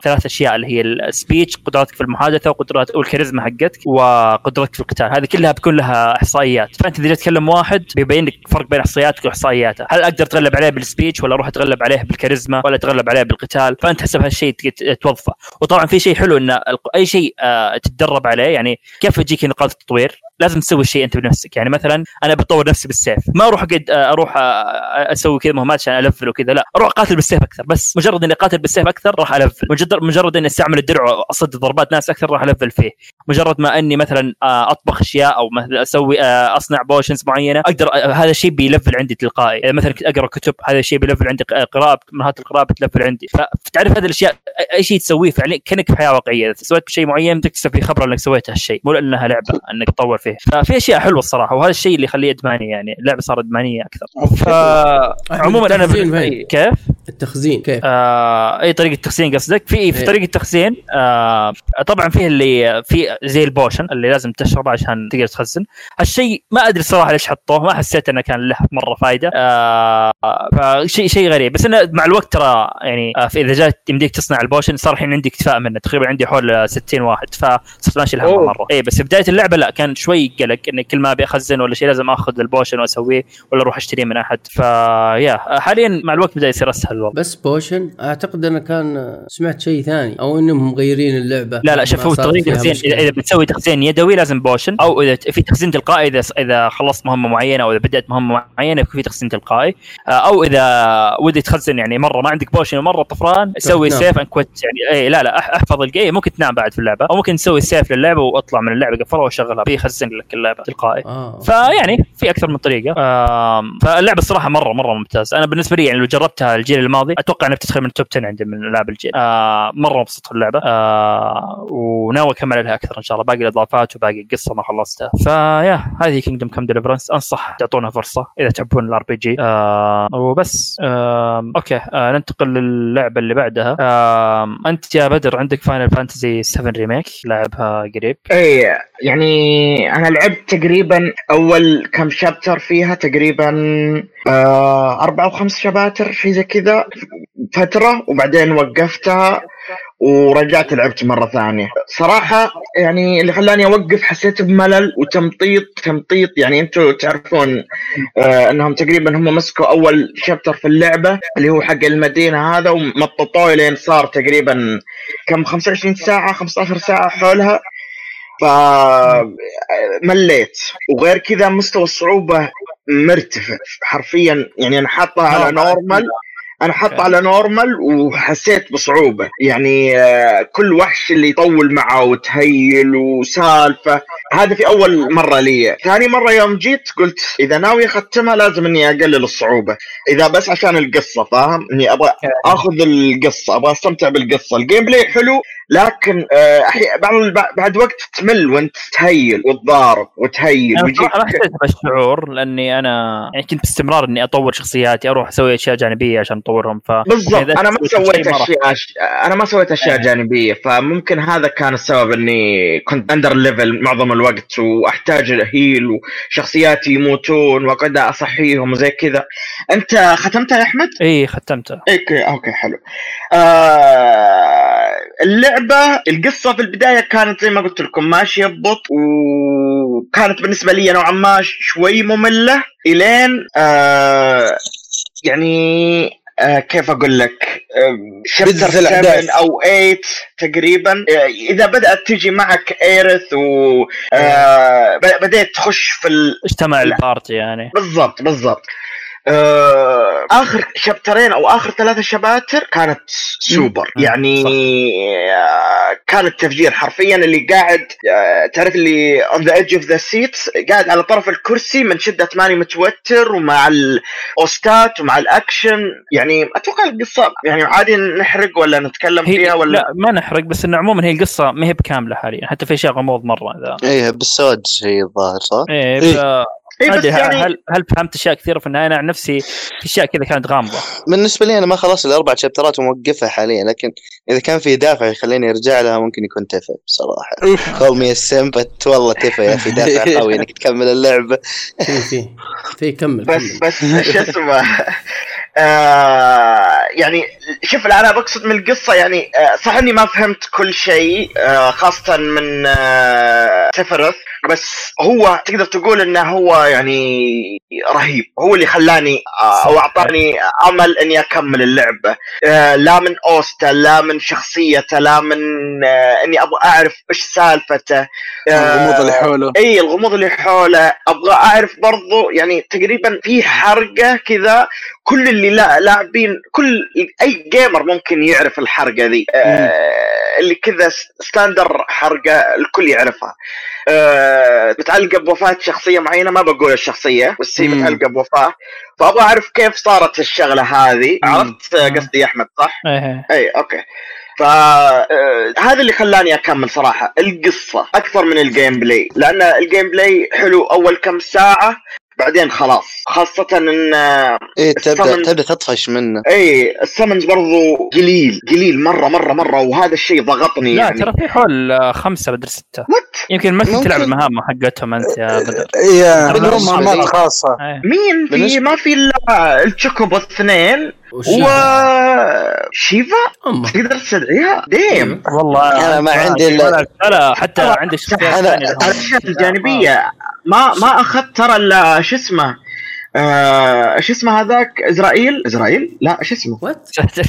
Speaker 1: ثلاث أشياء اللي هي ال speech قدراتك في المحادثة وقدرات والكاريزما حقتك وقدرتك في القتال. هذه كلها بيكون لها إحصائيات. فأنت إذا تكلم واحد بيبين لك فرق بين إحصائياتك وإحصائياته. هل أقدر أتغلب عليه بال speech ولا أروح أتغلب عليه بالكاريزما ولا أتغلب عليه بالقتال؟ فأنت حسب هالشيء توظفه. وطبعا في شيء حلو إن أي شيء آه تتدرب عليه يعني كيف تجيك نقاط التطوير؟ لازم تسوي الشيء أنت بنفسك. يعني مثلا أنا بطور نفسي بالسيف. ما أروح آه، أروح أسوي كذا مهمات عشان ألفل وكذا. لا أروح اقاتل بالسيف أكثر. بس مجرد اني اقاتل بالسيف أكثر راح ألفل. مجرد مجرد اني استعمل الدرع واصد ضربات ناس أكثر راح ألفل فيه. مجرد ما اني مثلا اطبخ اشياء أو مثلا أسوي اصنع potions معينة أقدر هذا الشيء بيلفل عندي تلقائي. يعني مثلا اقرأ كتب هذا الشيء بيلفل عندي قراءة مهارات القراءة بتلفل عندي. فتعرف هذه الأشياء أي شيء تسويه فعليا كأنك في حياة واقعية. إذا سويت شيء معين تكتسب فيه خبرة إنك سويت هالشيء. مو لأنها لعبة إنك تطور فيه. ففي أشياء حلوة الصراحة وهذا الشيء اللي يخليه إدماني يعني. اللعبة صارت إدمانية. أكثر. فعموما أنا كيف؟
Speaker 2: التخزين كيف؟
Speaker 1: آه أي طريقة تخزين قصدك؟ في في
Speaker 2: إيه.
Speaker 1: طريقة تخزين آه طبعا فيه اللي في زي ال potion اللي لازم تشربه عشان تقدر تخزن. هالشيء ما أدري الصراحه ليش حطوه ما حسيت إنه كان له مرة فائده آه فشيء شيء غريب. بس إنه مع الوقت ترى يعني آه في إذا جات يمديك تصنع ال potion صار الحين عندي اكتفاء منه. تقريبا عندي حول آه، 60 واحد فصرت ماشي الهم. مرة. اي بس بداية اللعبة لا كان شوي قلق إني كل ما أبي أخزن ولا شيء لازم آخذ ال potion وأسويه ولا أروح أشتريه من أحد. ف yeah حاليا مع الوقت بدأ يصير أسهل الوضع.
Speaker 2: بس potion أعتقد أنا كان سمعت شيء ثاني أو إنهم مغيرين اللعبة.
Speaker 1: لا لا شوف هو تغيير تخزين. اذا إذا بتسوي تخزين يدوي لازم potion أو إذا في تخزين تلقائي إذا إذا خلصت مهمة معينة أو إذا بدأت مهمة معينة يكون في تخزين تلقائي. آه، أو إذا ودي تخزن يعني مرة ما عندك potion ومرة طفران سوي
Speaker 2: تنام.
Speaker 1: save and quit يعني اي لا لا أحفظ ال game ممكن تنام بعد في اللعبة أو ممكن تسوي save للعبة وأطلع من اللعبة قفلها وشغلها بيخزن لك اللعبة تلقائي.
Speaker 2: آه.
Speaker 1: فيعني في أكثر من طريقة. آم، فاللعبة الصراحة مره مرة ممتازة. أنا بالنسبة لي يعني لو جربتها الجيل الماضي أتوقع إنها بتدخل من ال top 10 عندي من العاب الجيل. آه، مرة مبسوط في اللعبة. آه، وناوي أكمل عليها أكثر إن شاء الله. باقي الإضافات وباقي القصة ما خلصتها. ف yeah هذه Kingdom Come Deliverance أنصح تعطونها فرصة إذا تحبون ال RPG وبس. okay. آه، ننتقل للعبة اللي بعدها. أنت يا بدر عندك Final Fantasy 7 Remake؟ لعبها قريب.
Speaker 5: اي يعني أنا لعبت تقريبا أول كم chapter فيها تقريبا آه أربع أو خمس شباتر شيء زي كذا فترة وبعدين وقفتها ورجعت لعبت مرة ثانية. صراحة يعني اللي خلاني أوقف حسيت بملل وتمطيط تمطيط. يعني أنتم تعرفون آه إنهم تقريبا هم مسكوا أول chapter في اللعبة اللي هو حق المدينة هذا ومططوه لين صار تقريبا كم 25 ساعة 15 ساعة حولها. ف مليت. وغير كذا مستوى الصعوبة مرتفع. حرفيا يعني أنا حاطها على normal أنا حاطه على normal وحسيت بصعوبة. يعني آه، كل وحش اللي يطول معه وتهيل وسالفة. هذا في أول مرة لي. ثاني مرة يوم جيت قلت إذا ناوي أختمها لازم إني أقلل الصعوبة. إذا بس عشان القصة فاهم؟ إني أبغى آخذ القصة أبغى أستمتع بالقصة. ال gameplay حلو لكن آه، بعض بعد وقت تمل وانت تهيل وتضارب وتهيل
Speaker 1: أنا ما حسيت بالشعور لأني أنا يعني كنت باستمرار إني أطور شخصياتي أروح أسوي أشياء جانبية عشان أطورهم ف
Speaker 5: بالضبط
Speaker 1: إذا
Speaker 5: أنا ما
Speaker 1: سويت.
Speaker 5: أشياء أنا ما سويت
Speaker 1: أشياء.
Speaker 5: جانبية فممكن هذا كان السبب إني كنت under level معظم الوقت وأحتاج heal وشخصياتي يموتون واقعد اصحيهم وزي كذا أنت ختمتها يا أحمد؟
Speaker 1: اي ختمته
Speaker 5: okay okay حلو آه اللعبة القصة في البداية كانت زي ما قلت لكم ماشية ببطء وكانت بالنسبة لي نوعا ما شوي مملة إلين آه يعني آه كيف أقول لك؟ chapter
Speaker 3: بدت
Speaker 5: 7
Speaker 3: الأحداث.
Speaker 5: أو 8 تقريبا. آه إذا بدأت تجي معك Aerith و آه ب- بديت تخش في ال...
Speaker 1: اجتمع.
Speaker 5: ال
Speaker 1: party يعني.
Speaker 5: بالضبط بالضبط. آه، آخر شابترين أو آخر ثلاثة شباتر كانت سوبر
Speaker 1: مم.
Speaker 5: يعني آه، كان التفجير حرفيا اللي قاعد آه، تعرف اللي on the edge of the seat قاعد على طرف الكرسي من شدة ماني متوتر ومع ال OST ات ومع الأكشن يعني أتوقع القصة يعني عادي نحرق ولا نتكلم
Speaker 1: هي
Speaker 5: فيها ولا
Speaker 1: لا ما نحرق بس إنه عموما هي القصة ما هي بكاملة حاليا حتى في أشياء غموض مرة إذا
Speaker 4: إيه بالسود هي الظاهر صح؟
Speaker 3: إيه
Speaker 5: إيه.
Speaker 1: ما
Speaker 5: بس يعني
Speaker 1: هل هل فهمت أشياء كثيرة في النهاية؟ أنا عن نفسي في أشياء كذا كانت غامضة.
Speaker 4: بالنسبة لي أنا ما خلصت الأربع شابترات وموقفها حاليا لكن إذا كان في دافع يخليني أرجع لها ممكن يكون تفا بصراحة. كول مي السمبت والله تفا يا أخي دافع *laughs* قوي إنك تكمل اللعبه
Speaker 2: في في في كمل.
Speaker 5: بس بس شو اسمه؟ *laughs* آه يعني شوف أنا بقصد من القصة يعني آه صح إني ما فهمت كل شيء آه خاصة من آه سفرث بس هو تقدر تقول إنه هو يعني رهيب. هو اللي خلاني أو أعطاني أمل إني أكمل اللعبة. لا من اوستا لا من شخصيته لا من إني أبغى أعرف إيش سالفته.
Speaker 3: الغموض اللي حوله.
Speaker 5: إي الغموض اللي حوله. أبغى أعرف برضو يعني تقريبا في حرقة كذا كل اللي لا لاعبين كل أي gamer ممكن يعرف الحرقة ذي. آه اللي كذا standard حرقة الكل يعرفها. آه متعلقه بوفاة شخصية معينة ما بقول الشخصية بس هي. متعلقه بوفاة. فأبغى أعرف كيف صارت الشغلة هذه. عرفت آه، قصدي يا أحمد صح؟ اي okay. ف آه، هذا اللي خلاني أكمل صراحة القصة أكثر من ال gameplay لأن ال gameplay حلو أول كم ساعة بعدين خلاص. خاصة إن
Speaker 4: إيه تبدا تبدأ تطفش منه.
Speaker 5: اي ال summons برضو قليل قليل مرة مرة مرة وهذا الشيء ضغطني
Speaker 1: لا
Speaker 5: يعني.
Speaker 1: ترى في حول خمسة بدل ستة.
Speaker 5: what
Speaker 1: يمكن ما كنت
Speaker 4: ممكن.
Speaker 1: تلعب المهام حقتهم أنت يا بدر.
Speaker 3: yeah
Speaker 4: بالنسبة
Speaker 3: هم مهمات
Speaker 4: لي-
Speaker 3: خاصة.
Speaker 1: إيه.
Speaker 5: مين في؟ ما في إلا ال Chocobo اثنين. و.
Speaker 2: Shiva.
Speaker 5: تقدر تستدعيها؟ damn.
Speaker 1: والله
Speaker 4: أنا ما عندي إلا-
Speaker 1: ولا- لا حتى عندي شخصيات
Speaker 5: الجانبية. ما ما أخذت ترى الا شو اسمه آه، شو اسمه هذاك؟ إزرائيل؟ إزرائيل؟ لا شو اسمه؟ *laughs*
Speaker 2: وات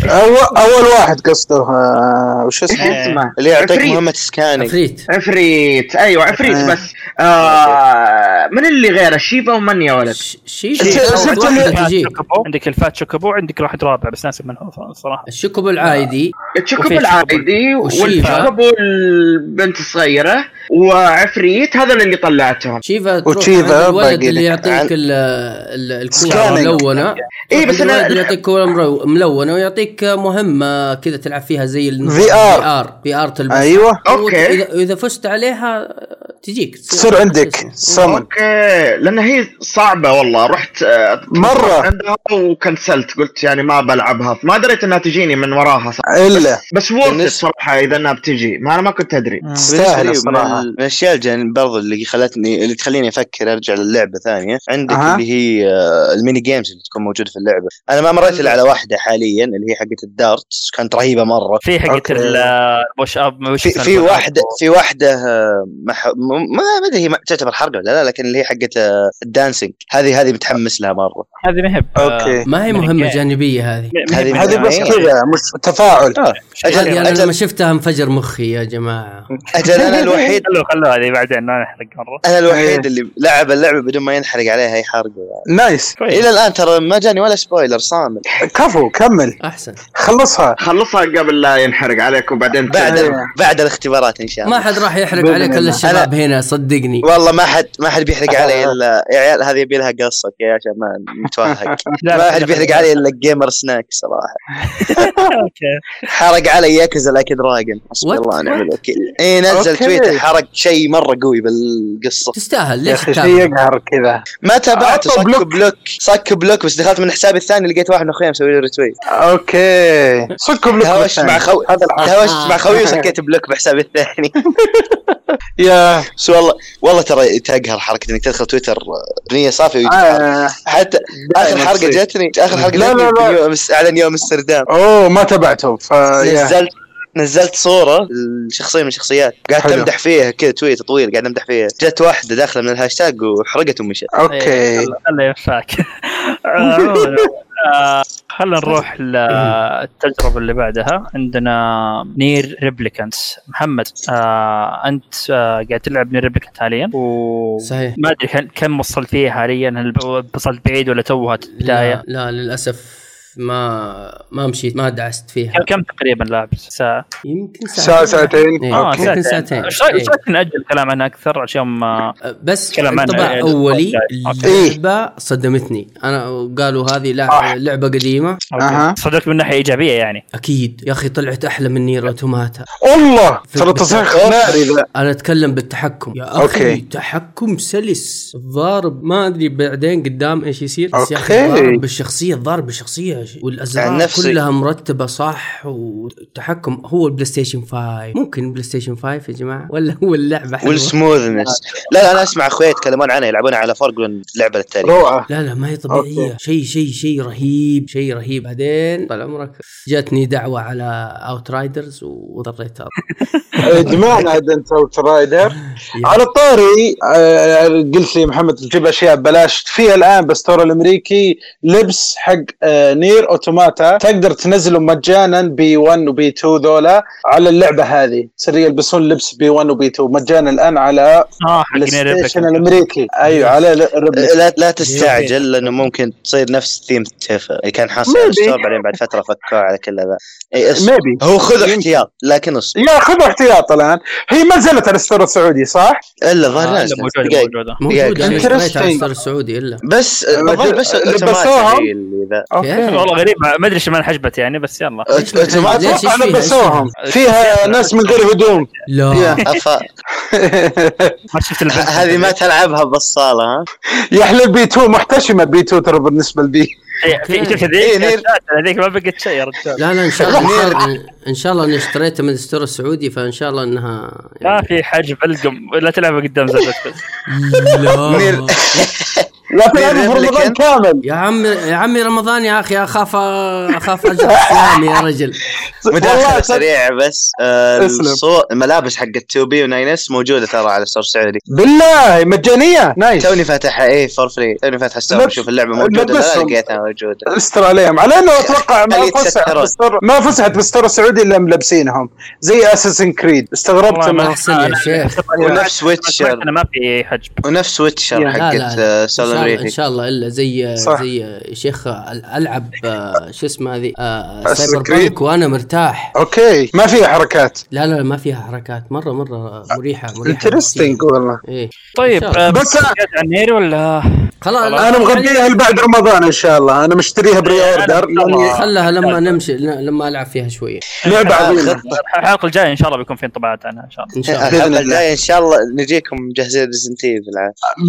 Speaker 3: اول أول واحد قصده آه، وش
Speaker 5: إيش
Speaker 3: اسمه؟
Speaker 5: اسمه
Speaker 4: اللي يعطيك
Speaker 5: عفريت.
Speaker 4: مهمة سكانينج
Speaker 2: عفريت
Speaker 5: عفريت أيوه عفريت
Speaker 3: آه.
Speaker 5: بس. آه من اللي غيره؟ شيفا ومن يا ولد؟
Speaker 2: ش- شي
Speaker 3: شي-
Speaker 2: شي
Speaker 3: شفت
Speaker 2: أول
Speaker 3: اللي-
Speaker 2: واحدة تجيك
Speaker 1: شوكوبو عندك الفات شوكوبو عندك واحد رابع بس ناسي من هو صراحة.
Speaker 2: الشوكوبو العادي.
Speaker 5: التشوكوبو
Speaker 1: وفي
Speaker 5: العادي. والتشوكوبو البنت الصغيرة. وعفريت هذا اللي طلعتهم
Speaker 2: شيفا تروح
Speaker 3: وشيفا
Speaker 2: عند الولد اللي. يعطيك
Speaker 4: عن-
Speaker 2: ال- ال-
Speaker 3: الكورة.
Speaker 2: ملونة
Speaker 5: اي بس أنا
Speaker 2: يعطيك كورة مرو- ملونة ويعطيك مهمة كذا تلعب فيها زي. في ار في ار تلبسها
Speaker 5: أيوه.
Speaker 2: اذا إذا فزت عليها تجيك
Speaker 3: تصير عندك summon
Speaker 5: okay. لأن هي صعبة والله. رحت آه،
Speaker 3: مرة.
Speaker 5: عندها وكنسلت. قلت يعني ما بلعبها. ما دريت إنها تجيني من وراها صح.
Speaker 3: إلا.
Speaker 5: بس وورث
Speaker 4: بالنسبة-
Speaker 5: صراحة إذا إنها بتجي. ما أنا ما كنت أدري.
Speaker 3: تستاهل
Speaker 4: لي من
Speaker 3: الصراحه
Speaker 4: ال- من الأشياء الجان برضو اللي خلتني اللي تخليني أفكر أرجع للعبة ثانية. عندك
Speaker 3: أها.
Speaker 4: اللي هي آه، ال mini games اللي تكون موجودة في اللعبة. أنا ما مريت إلا على واحدة حاليا اللي هي حقت ال dart كانت رهيبة مرة.
Speaker 1: في حقت. ال push up
Speaker 4: في؟
Speaker 1: واحدة
Speaker 4: في واحدة آه، ما ما أدري هي تعتبر حرقه ولا لا لكن اللي هي حقت آه، ال dancing. هذه هذه متحمس لها مرة.
Speaker 1: هذه ما هي
Speaker 3: okay.
Speaker 2: ما هي
Speaker 1: مهمة.
Speaker 2: جانبية هذه.
Speaker 4: هذه-
Speaker 3: بس
Speaker 4: إيه.
Speaker 3: كذا مش تفاعل.
Speaker 4: آه. أجل
Speaker 2: أنا
Speaker 4: أجل
Speaker 2: لما شفتها انفجر مخي يا جماعة.
Speaker 4: أجل أنا *laughs* الوحيد
Speaker 1: خلوه خلوه هذه بعدين ما نحرق مرة.
Speaker 4: أنا
Speaker 3: إيه.
Speaker 4: الوحيد اللي لعب اللعبة بدون ما ينحرق عليها اي حرقة. يعني.
Speaker 3: nice.
Speaker 1: كويس.
Speaker 4: إلى الآن ترى ما جاني ولا spoiler صامل.
Speaker 3: كفو كمل.
Speaker 2: أحسن.
Speaker 3: خلصها.
Speaker 5: خلصها قبل لا ينحرق عليك وبعدين
Speaker 4: بعد. بعد الاختبارات إن شاء الله.
Speaker 2: ما حد راح يحرق عليك
Speaker 3: إلا.
Speaker 2: الشباب. هنا صدقني.
Speaker 4: والله ما حد ما حد بيحرق *laughs* علي الا يا عيال هذه يبي لها قصة يا عشان ما نتوهق *laughs* ما حد بيحرق علي إلا Gamer Snack صراحة.
Speaker 1: okay.
Speaker 4: حرق علي Yakuza Like a Dragon
Speaker 2: حسبي?
Speaker 4: الله ونعم الوكيل. اي نزل. تويتر حرق شيء مرة قوي بالقصة.
Speaker 2: تستاهل ليش
Speaker 3: شيء؟ يقهر كذا.
Speaker 4: ما تابعته صك
Speaker 3: block.
Speaker 4: block صك block بس دخلت من حسابي الثاني لقيت واحد من أخويا مسوي له retweet
Speaker 3: okay. صكوا block
Speaker 4: تهاوشت مع خو
Speaker 3: هذا الحق
Speaker 4: تهاوشت مع خوي *laughs* وصكيت block بحسابي الثاني.
Speaker 3: يا.
Speaker 4: بس والله والله ترى تقهر حركة إنك تدخل تويتر نية صافية
Speaker 3: آه.
Speaker 4: حتى
Speaker 3: آخر
Speaker 4: حلقه. جتني آخر حلقه
Speaker 3: لا، لا، لا.
Speaker 4: يوم اعلن يوم امستردام
Speaker 3: أوه ما تبعته.
Speaker 4: نزلت نزلت صورة لشخصيه من الشخصيات قاعد
Speaker 3: حلو.
Speaker 4: تمدح فيها كذا tweet طويل قاعد أمدح فيها جت واحدة داخلة من الهاشتاج وحرقت ومشت
Speaker 3: okay
Speaker 1: الله يوفقك *laughs* آه، خلينا نروح للتجربه اللي بعدها. عندنا NieR Replicant. محمد آه أنت آه قاعد تلعب NieR Replicant حاليا؟ و
Speaker 2: صحيح.
Speaker 1: ما أدري كم- وصلت فيها حاليا؟ هل وصلت بعيد ولا توها بدايه
Speaker 2: لا, لا للأسف ما ما مشيت ما دعست فيها.
Speaker 1: كم تقريبا لاعب؟ ساعة.
Speaker 2: يمكن
Speaker 3: ساعة ساعتين.
Speaker 2: إيه،
Speaker 1: آه
Speaker 2: يمكن ساعتين.
Speaker 1: إيش رايك
Speaker 2: إيه.
Speaker 1: إيش رأيك نأجل الكلام عنها أكثر عشان ما
Speaker 2: بس
Speaker 1: كلام عنها
Speaker 2: انطباع أولي
Speaker 1: okay.
Speaker 2: اللعبة صدمتني. أنا قالوا هذه
Speaker 3: آه.
Speaker 2: لع- لعبة قديمة.
Speaker 3: أها.
Speaker 1: صدقت من ناحية إيجابية يعني.
Speaker 2: أكيد. يا أخي طلعت أحلى من NieR Automata
Speaker 3: والله!
Speaker 2: في
Speaker 3: ترى. تصريح ناري ذا
Speaker 2: أنا أتكلم بالتحكم. يا أخي
Speaker 3: okay.
Speaker 2: تحكم سلس. الضارب ما أدري بعدين قدام إيش يصير. بس يا أخي
Speaker 3: okay.
Speaker 2: الضارب بالشخصية الضارب بالشخصيه والأزرار
Speaker 4: عن نفسي.
Speaker 2: كلها مرتبة صح والتحكم هو ال PlayStation 5 ممكن PlayStation 5 يا جماعة؟ ولا هو اللعبة حلوة؟
Speaker 4: وال smoothness لا لا أنا أسمع أخويا يتكلمون عنها يلعبونها على فرق من لعبه للتاريخ
Speaker 3: روعة.
Speaker 2: لا لا ما هي
Speaker 3: طبيعية.
Speaker 2: شيء شيء شيء رهيب شيء رهيب. بعدين طال عمرك جاتني دعوة على Outriders واضطريت
Speaker 3: ادمان عاد Outrider على الطاري آه، قلت لي محمد تجيب أشياء ببلاش. في الآن بال store الأمريكي لبس حق آه، NieR Automata تقدر تنزله مجانا بي 1 وبي 2 ذولا على اللعبة هذه تصير يلبسون لبس بي 1 وبي 2 مجانا الآن على
Speaker 1: آه.
Speaker 3: الأمريكي أيوه على.
Speaker 4: لا لا تستعجل لأنه ممكن تصير نفس ثيم تيفا اللي كان حاصل على
Speaker 3: Maybe.
Speaker 4: ال store بعدين بعد فترة فكوه على كل هذا.
Speaker 3: maybe
Speaker 4: هو خذ
Speaker 3: يمكن.
Speaker 4: احتياط لكن اصبر
Speaker 3: يا خذ احتياط الآن هي ما نزلت على ال store السعودي صح؟
Speaker 4: إلا ظهر
Speaker 1: آه،. لا،
Speaker 4: موجودة.
Speaker 1: موجودة
Speaker 2: موجود أنا اشتريت على.
Speaker 3: ال
Speaker 2: store السعودي إلا
Speaker 4: بس
Speaker 3: آه،
Speaker 4: بس
Speaker 3: لبسوها؟
Speaker 4: اوتوماتيك
Speaker 1: والله غريب ما أدري إيش ما انحجبت يعني بس يلا.
Speaker 2: ما؟ أتوقع؟
Speaker 3: لبسوهم فيها؟ ناس من غير هدوم.
Speaker 2: لا. *laughs*
Speaker 1: ما شفت
Speaker 4: هذه ما تلعبها بالصاله ها؟
Speaker 3: يا حليل بي 2 محتشمة بي 2 ترى بالنسبة لبي
Speaker 1: إيه، شفت
Speaker 4: إيه،
Speaker 1: هذيك ما بقت شيء يا رجال.
Speaker 2: لا لا إن شاء الله إن شاء الله- إن شاء الله إني اشتريتها من ال store السعودي فإن شاء الله إنها
Speaker 1: ما في حجب القم. لا تلعبها قدام بس
Speaker 2: لا. *laughs*
Speaker 4: مين
Speaker 3: في رمضان؟ كامل.
Speaker 2: يا عم يا عمي رمضان يا أخي أخاف أخاف اجرح صيامي يا رجل. *laughs*
Speaker 4: مداخلة
Speaker 3: والله
Speaker 4: سريعة بس آه،
Speaker 3: أسلم.
Speaker 4: الصو- الملابس حقت 2 بي و9 موجودة ترى على ال store السعودي
Speaker 3: بالله مجانية؟ nice.
Speaker 4: توني فاتحها إيه for free توني فاتح ال store
Speaker 3: لبس-
Speaker 4: أشوف اللعبة موجودة. لا. لقيتها موجودة.
Speaker 3: استر عليهم على إنه أتوقع ما فسحت ما فسحت بال store السعودي إلا ملبسينهم. زي Assassin's Creed استغربت
Speaker 1: ما
Speaker 3: انه
Speaker 2: أحسن يا شيخ.
Speaker 4: ونفس Witcher
Speaker 1: أنا ما في حجب
Speaker 4: ونفس
Speaker 2: Witcher
Speaker 4: حقت
Speaker 2: لا. ان شاء
Speaker 4: سولار
Speaker 2: الله
Speaker 4: إن
Speaker 2: شاء الله إلا زي
Speaker 3: صح.
Speaker 2: زي شيخ ألعب آه، شو اسمه هذه
Speaker 3: Cyber.
Speaker 2: punk وأنا مرتاح.
Speaker 3: okay ما فيها حركات.
Speaker 2: لا لا ما فيها حركات. مرة مرة مريحة مريحة.
Speaker 3: interesting والله.
Speaker 2: إيه
Speaker 1: طيب. آه،
Speaker 3: بس-
Speaker 1: عن نير ولا؟
Speaker 2: خلاص.
Speaker 3: أنا مغطيها بعد رمضان إن شاء الله. أنا مشتريها pre order
Speaker 2: خلها لما نمشي لما ألعب فيها شوية.
Speaker 3: لعبة عظيمة.
Speaker 1: الحلقة الجاية إن شاء الله بيكون في انطباعات عنها إن شاء الله.
Speaker 2: إن شاء الله.
Speaker 4: الحلقة
Speaker 3: الله.
Speaker 4: الجاية إن شاء الله نجيكم مجهزين Resident Evil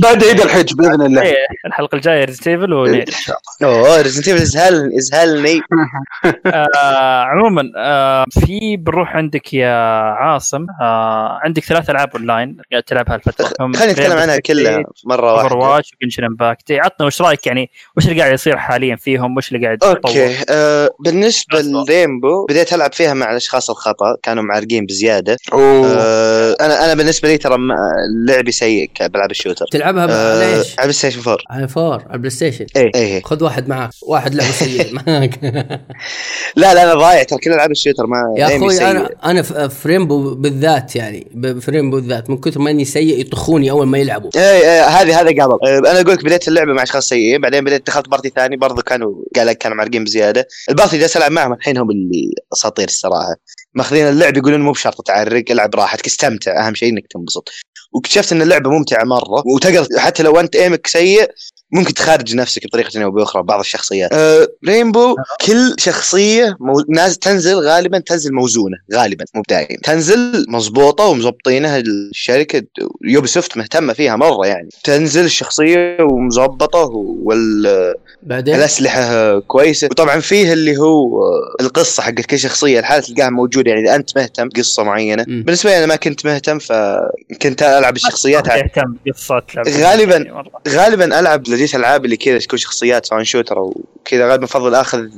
Speaker 3: بعد عيد الحج بإذن الله.
Speaker 1: إيه، الحلقة الجاية Resident ونير إن شاء الله.
Speaker 4: أوه Resident Evil إزهلني إزهلني. *laughs*
Speaker 1: آه عموما آه في بنروح عندك يا عاصم. آه عندك ثلاث ألعاب أونلاين قاعد تلعبها الفترة هم
Speaker 4: خلينا نتكلم عنها كلها مرة
Speaker 1: Over
Speaker 4: واحدة.
Speaker 1: watch و Genshin Impact عطنا وش رأيك يعني وش اللي قاعد يصير حاليا فيهم؟ وش اللي قاعد يتطور؟
Speaker 4: okay آه بالنسبة
Speaker 1: أصلاً.
Speaker 4: ل Rainbow بديت ألعب فيها مع الأشخاص الخطأ كانوا معرقين بزيادة.
Speaker 3: أوه.
Speaker 4: آه أنا أنا بالنسبة لي ترى ما- لعبي سيء بلعب ال shooter.
Speaker 2: تلعبها على
Speaker 4: آه
Speaker 2: إيش؟
Speaker 4: على بلاي ستيشن 4
Speaker 2: على four على البلاي ستيشن
Speaker 4: إيه. إيه.
Speaker 2: خذ واحد معك. واحد لعبه سيء. *laughs* معك.
Speaker 4: لا لا أنا ضايع. ترى كل ألعاب ال shooter ما
Speaker 2: يا
Speaker 4: أخوي.
Speaker 2: أنا أنا في Rainbow بالذات يعني في Rainbow بالذات من كثر ما إني سيء يطخوني أول ما يلعبوا.
Speaker 4: إيه إيه هذه هذا قبل. آه، أنا أقول لك بديت اللعبة مع أشخاص سيئين بعدين بديت دخلت party ثاني برضو كانوا قال كانوا معرقين بزيادة. ال party جالس العب معهم الحين هم اللي أساطير الصراحة. ماخذين اللعب يقولون مو بشرط تعرق العب راحتك استمتع أهم شيء إنك تنبسط. واكتشفت إن اللعبة ممتعة مرة وتقدر حتى لو أنت aim ك سيء ممكن تخارج نفسك بطريقة أو باخرى بعض الشخصيات. أه Rainbow كل شخصية مو... ناز تنزل غالبا تنزل موزونة غالبا مو دائما تنزل مضبوطه ومظبطينها الشركة Ubisoft مهتمة فيها مرة يعني. تنزل الشخصية ومظبطه وال
Speaker 2: بعدين؟
Speaker 4: الأسلحة كويسة. وطبعا فيه اللي هو القصة حقت كل شخصية الحالة تلقاها موجوده يعني إذا أنت مهتم قصه معينة.
Speaker 2: مم.
Speaker 4: بالنسبة لي أنا ما كنت مهتم فكنت ألعب الشخصيات
Speaker 1: تهتم.
Speaker 4: غالباً. غالبا ألعب لديت ألعاب اللي كذا تكون شخصيات سواء shooter أو كذا غالبا افضل آخذ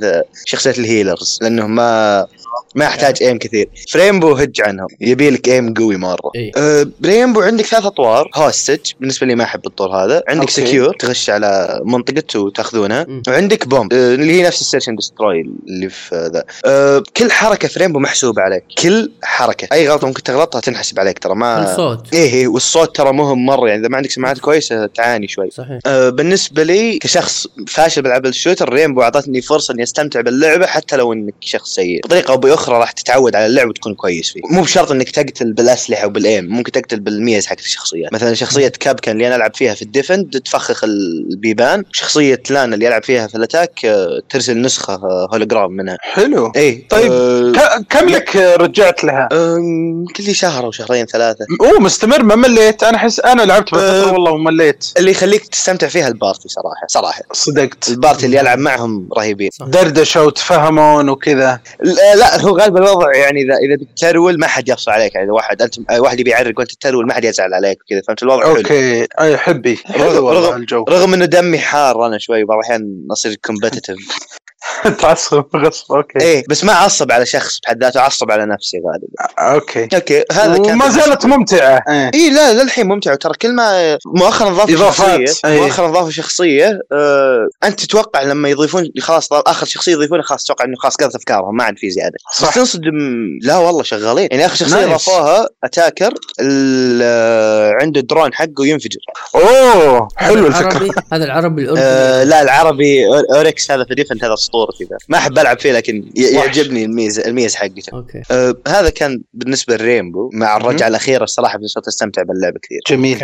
Speaker 4: شخصيات ال healers لأنهم ما ما يحتاج aim كثير. ف Rainbow هج عنهم. يبي لك aim قوي مرة.
Speaker 2: إيه.
Speaker 4: أه ب Rainbow عندك ثلاث أطوار. hostage بالنسبة لي ما أحب الطور هذا. عندك
Speaker 3: okay.
Speaker 4: secure تخش على منطقة وتاخذونها. وعندك bomb أه اللي هي نفس ال search and destroy اللي في ذا. أه كل حركة ف Rainbow محسوبة عليك. كل حركة. أي غلطة ممكن تغلطها تنحسب عليك ترى. ما
Speaker 2: الصوت
Speaker 4: إيه إيه والصوت ترى مهم مرة. يعني إذا ما عندك سماعات كويسة تعاني شوي.
Speaker 2: صحيح.
Speaker 4: أه بالنسبة لي كشخص فاشل بلعب ال shooter Rainbow أعطتني فرصة إني أستمتع باللعبة حتى لو إنك شخص سيء. بطريقة باخرى راح تتعود على اللعب وتكون كويس فيه. مو بشرط إنك تقتل بالأسلحة وبال aim ممكن تقتل بالميز حقت الشخصيات. مثلا شخصية Kapkan اللي أنا ألعب فيها في ال defend تفخخ البيبان. شخصية لانا اللي العب فيها في ال attack أه، ترسل نسخة أه، هولوجرام منها.
Speaker 3: حلو.
Speaker 4: إيه
Speaker 3: طيب،
Speaker 4: أه
Speaker 3: كم لك رجعت لها؟
Speaker 4: يمكن لي شهر أو شهرين ثلاثة.
Speaker 3: أوه مستمر ما مليت. أنا أحس أنا لعبت
Speaker 4: أه.
Speaker 3: والله ومليت
Speaker 4: اللي يخليك تستمتع فيها ال party صراحة صراحة.
Speaker 3: صدقت.
Speaker 4: ال party اللي العب معهم رهيبين.
Speaker 3: دردشة وتفهمون وكذا.
Speaker 4: لا لا، هو غالبا الوضع يعني اذا إذا بت troll ما حد يفصل عليك يعني إذا واحد أنت واحد يبي يعرق وأنت ت troll ما حد يزعل عليك وكذا فهمت؟ الوضع حلو.
Speaker 3: okay. أي حبي.
Speaker 4: رغم- رغم-
Speaker 3: الجو.
Speaker 4: رغم إنه دمي حار أنا شوي بعض الأحيان أصير competitive *laughs* *laughs*
Speaker 3: تعصب غصب okay.
Speaker 4: إيه بس ما اعصب على شخص بحد ذاته اعصب على نفسي غالبا.
Speaker 3: okay.
Speaker 4: okay هذا كان
Speaker 3: وما زالت ممتعة. إيه.
Speaker 4: اي لا للحين ممتع وترى كل ما مؤخرا ضافوا. شخصية
Speaker 3: أي.
Speaker 4: مؤخرا ضافوا شخصية آه أنت تتوقع لما يضيفون خلاص آخر شخصية يضيفونها خلاص تتوقع إنه خلاص قضت افكارهم ما عاد في زيادة.
Speaker 3: صح.
Speaker 4: بس تنصدم لا والله شغالين. يعني آخر
Speaker 3: شخصية.
Speaker 4: ضافوها attacker ال- آه، عنده الدرون حقه ينفجر.
Speaker 3: أوه حلو
Speaker 2: الفكرة. هذا العربي
Speaker 4: آه
Speaker 2: الاردني
Speaker 4: لا العربي اوركس هذا في defend هذا اسطوره كذا. ما أحب ألعب فيه لكن. يعجبني الميزه الميزة حقته.
Speaker 2: okay.
Speaker 4: آه هذا كان بالنسبة لل Rainbow مع الرجعة الأخيرة الصراحة صرت أستمتع باللعبه كثير.
Speaker 3: جميل.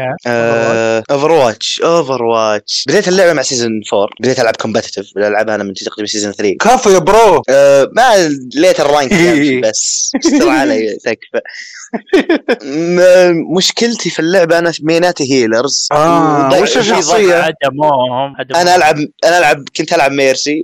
Speaker 4: Overwatch Overwatch بديت اللعبة مع season 4 بديت ألعب competitive بديت ألعبها أنا من تقريبا season 3
Speaker 3: كفو يا bro.
Speaker 4: آه ما ليت ال rank يمشي بس استر علي تكفى. مشكلتي في اللعبة أنا mainاتي
Speaker 3: healers
Speaker 4: آه.
Speaker 3: وش
Speaker 1: الشخصية؟
Speaker 4: أنا العب أنا العب كنت ألعب Mercy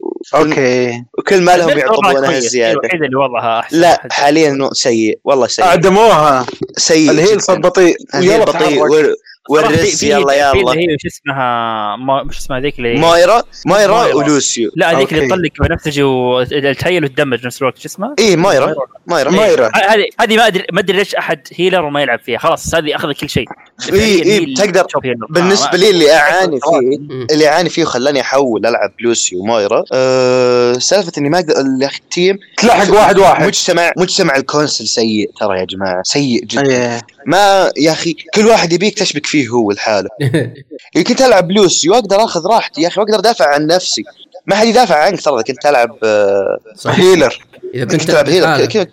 Speaker 3: okay.
Speaker 4: وكل ما لهم يعطونها
Speaker 1: هي
Speaker 4: زيادة.
Speaker 1: الوحيده اللي وضعها أحسن.
Speaker 4: لا. حاليا سيء والله سيء.
Speaker 3: أعدموها.
Speaker 4: سيء
Speaker 3: ال
Speaker 4: heal.
Speaker 3: صار بطيء
Speaker 4: ال heal
Speaker 3: يلا
Speaker 4: بطيء
Speaker 1: في- في-
Speaker 4: يلا
Speaker 1: في
Speaker 4: يلا.
Speaker 1: اللي هي وش اسمها؟ ما مش اسمها ذيك اللي
Speaker 4: Moira؟ Moira
Speaker 1: Moira.
Speaker 4: و Lucio.
Speaker 1: لا هذيك اللي. تطلق بنفسجي وت heal وت damage نفس الوقت شو اسمها؟
Speaker 4: إيه Moira. Moira.
Speaker 3: Moira.
Speaker 1: ه- هذه هذه ما ادري ما أدري ليش أحد healer وما يلعب فيها. خلاص هذه اخذ كل شيء.
Speaker 4: إيه، إيه،
Speaker 1: هي
Speaker 4: تقدر-. بالنسبة
Speaker 1: آه،
Speaker 4: لي اللي أعاني فيه. اللي أعاني فيه وخلاني أحول ألعب لوسي و Moira أه سالفة إني ما أقدر يا أخي ال team
Speaker 3: تلحق واحد واحد.
Speaker 4: مجتمع مجتمع ال console سيء ترى يا جماعة. سيء جدا.
Speaker 3: إيه.
Speaker 4: ما يا أخي كل واحد يبيك تشبك فيه هو لحاله. *laughs* كنت العب لوسي واقدر اخذ راحتي. يا أخي واقدر ادافع عن نفسي. ما حد يدافع عنك ترى إذا كنت العب آه،
Speaker 3: healer
Speaker 2: إذا
Speaker 4: كنت تلعب
Speaker 2: healer.
Speaker 4: كذا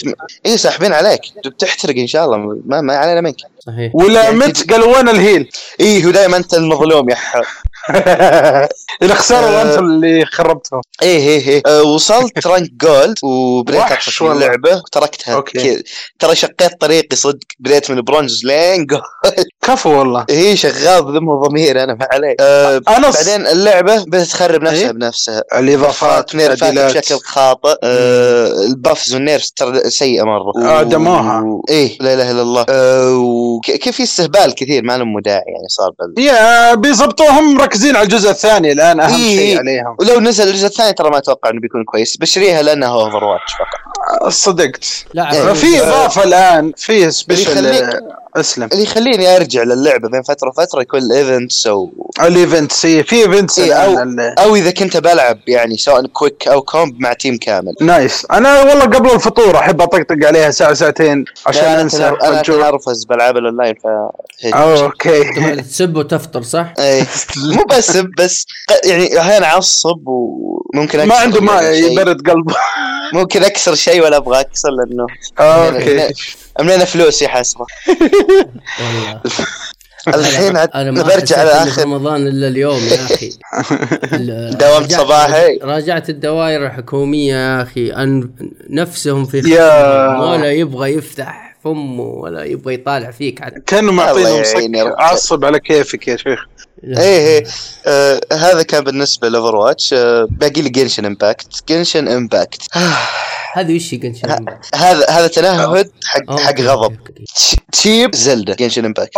Speaker 4: اي ساحبين عليك. بتحترق إن شاء الله. ما, ما علينا منك.
Speaker 2: صحيح.
Speaker 3: ولا
Speaker 4: يعني
Speaker 3: مت قالوا وين ال
Speaker 4: heal. إيه هو دائما أنت المظلوم يا ح... *laughs*
Speaker 3: اللي خسروا
Speaker 4: آه.
Speaker 3: أنتم اللي خربتهم
Speaker 4: إيه إيه إيه. أه وصلت rank *laughs* gold وبديت اطفش. اللعبة وتركتها.
Speaker 3: أوكي.
Speaker 4: ترى شقيت طريقي صدق. بديت من برونز لين gold. *laughs*
Speaker 3: كفو والله.
Speaker 4: هي شغال بذم وضمير أنا ما عليك. أه
Speaker 3: أنا
Speaker 4: بعدين اللعبة بدأت تخرب نفسها
Speaker 3: إيه؟
Speaker 4: بنفسها. الإضافات
Speaker 3: nerfات
Speaker 4: بشكل خاطئ. أه ال buffs وال nerfs ترى سيئة مرة.
Speaker 3: آه، دموها.
Speaker 4: و- إيه. لا إله إلا الله. أه وكيف في استهبال كثير ما لهم داعي يعني صار.
Speaker 3: يا بيظبطوهم مركزين على الجزء الثاني الآن أهم
Speaker 4: إيه.
Speaker 3: شيء عليهم
Speaker 4: ولو نزل الجزء الثاني ترى ما أتوقع إنه بيكون كويس بشريها لأنها Overwatch فقط
Speaker 3: صدقت
Speaker 2: لا
Speaker 4: إيه.
Speaker 3: في إضافة الآن في
Speaker 4: special
Speaker 3: أسلم.
Speaker 4: اللي يخليني أرجع للعبة بين فترة وفترة يكون ال events
Speaker 3: أو ال events هي في events
Speaker 4: إيه،
Speaker 3: ال-
Speaker 4: أو إذا كنت بلعب يعني سواء quick أو comp مع team كامل.
Speaker 3: nice أنا والله قبل الفطور أحب أطقطق عليها ساعة ساعتين عشان
Speaker 4: أنسى
Speaker 3: أنا
Speaker 4: اتنرفز بالعاب الأونلاين ف
Speaker 3: okay.
Speaker 2: تسب وتفطر صح؟
Speaker 4: إيه. *laughs* مو بس بس يعني أحيانا أعصب وممكن
Speaker 3: ما عنده ما
Speaker 4: يعني شيء.
Speaker 3: يبرد قلبه.
Speaker 4: ممكن أكسر شيء ولا أبغى أكسر لأنه
Speaker 3: okay.
Speaker 4: املينا فلوسي حسره
Speaker 2: والله.
Speaker 4: الحين عاد
Speaker 2: أنا ما
Speaker 4: برجع على آخر.
Speaker 2: رمضان إلا اليوم يا
Speaker 4: أخي. *laughs*
Speaker 2: راجعت-
Speaker 4: صباحي.
Speaker 2: راجعت الدوائر الحكومية يا أخي. أن نفسهم في
Speaker 3: يا-
Speaker 2: ولا يبغى يفتح فمه ولا يبغى يطالع فيك حتى
Speaker 4: يا
Speaker 3: مسك
Speaker 4: رب.
Speaker 3: عصب على كيفك يا شيخ.
Speaker 4: إيه إيه. آه هذا كان بالنسبة ل Overwatch آه باقي لي Genshin Impact Genshin Impact
Speaker 2: هذه وش Genshin
Speaker 4: هذا هذا تنهد حق حق غضب. cheap Zelda Genshin Impact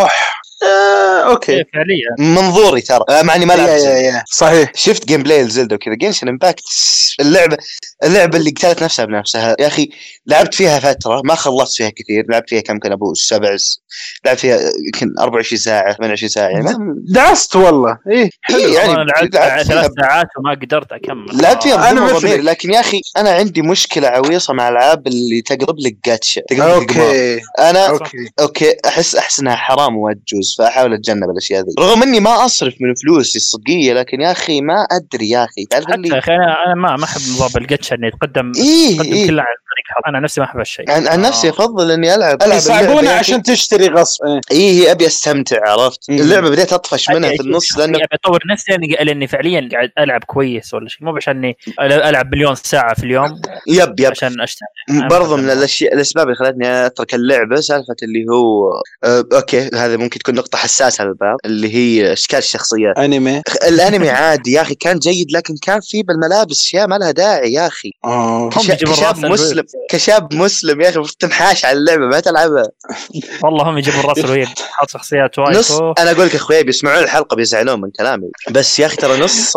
Speaker 3: آه، okay.
Speaker 1: إيه، فعليا.
Speaker 4: منظوري ترى. آه، مع إني ما
Speaker 3: يا
Speaker 4: لعبت.
Speaker 3: يا صحيح.
Speaker 4: شفت gameplay ل Zelda وكذا. Genshin Impact اللعبة اللعبة اللي قتلت نفسها بنفسها. يا أخي لعبت فيها فترة ما خلصت فيها كثير. لعبت فيها كم كان أبو؟ سبع س- لعبت فيها يمكن 24 ساعة 28 ساعة يعني. ما-
Speaker 3: دعست والله. إيه
Speaker 4: إيه يعني
Speaker 1: أنا لعبت ثلاث ساعات وما قدرت أكمل.
Speaker 4: لعبت فيها بدون
Speaker 3: مثلك.
Speaker 4: ضمير لكن يا أخي أنا عندي مشكلة عويصة مع الألعاب اللي تقلب لك جاتشا لك قمار.
Speaker 3: okay
Speaker 4: أنا
Speaker 3: okay.
Speaker 4: okay أحس أحس إنها حرام وما تجوز فأحاول أتجنب الأشياء ذي. رغم إني ما أصرف من فلوسي الصدقية لكن يا أخي ما أدري يا أخي. تعرف
Speaker 1: حتى يا
Speaker 4: اللي
Speaker 1: أخي أنا أنا ما ما أحب نظام الجتشا انه يتقدم
Speaker 4: إيه
Speaker 1: يتقدم
Speaker 4: إيه.
Speaker 1: كله عن طريق حظ. أنا نفسي ما أحب هالشيء.
Speaker 4: عن, عن نفسي
Speaker 1: آه.
Speaker 4: أفضل إني ألعب ألعب
Speaker 3: يصعبونه عشان. تشتري غصب. إيه.
Speaker 4: إيه أبي أستمتع عرفت؟
Speaker 3: مم.
Speaker 4: اللعبة بديت أطفش منها في النص لأنه
Speaker 1: ابي أطور نفسي لاني لاني فعليا قاعد ألعب كويس ولا شيء. مو عشان إني ألعب مليون ساعة في اليوم.
Speaker 4: yep yep.
Speaker 1: عشان اشتغل
Speaker 4: برضو من الاشياء الأسباب اللي خلتني أترك اللعبة سالفة اللي هو آه okay هذا ممكن تكون نقطة حساسة للبعض اللي هي أشكال الشخصيات
Speaker 3: أنمي.
Speaker 4: الأنمي عادي يا أخي كان جيد لكن كان في بالملابس أشياء ما لها داعي يا
Speaker 1: أخي.
Speaker 4: آه.
Speaker 1: يجيبوا
Speaker 4: كشاب
Speaker 1: الرأس
Speaker 4: مسلم كشاب مسلم يا أخي تنحاش على اللعبة ما تلعبها.
Speaker 1: والله هم يجيبوا الرأس الوهيد *laughs* حاط شخصيات
Speaker 4: نص
Speaker 1: وايد
Speaker 4: أنا أقول لك اخويا بيسمعون الحلقة بيزعلون من كلامي. بس يا أخي ترى نص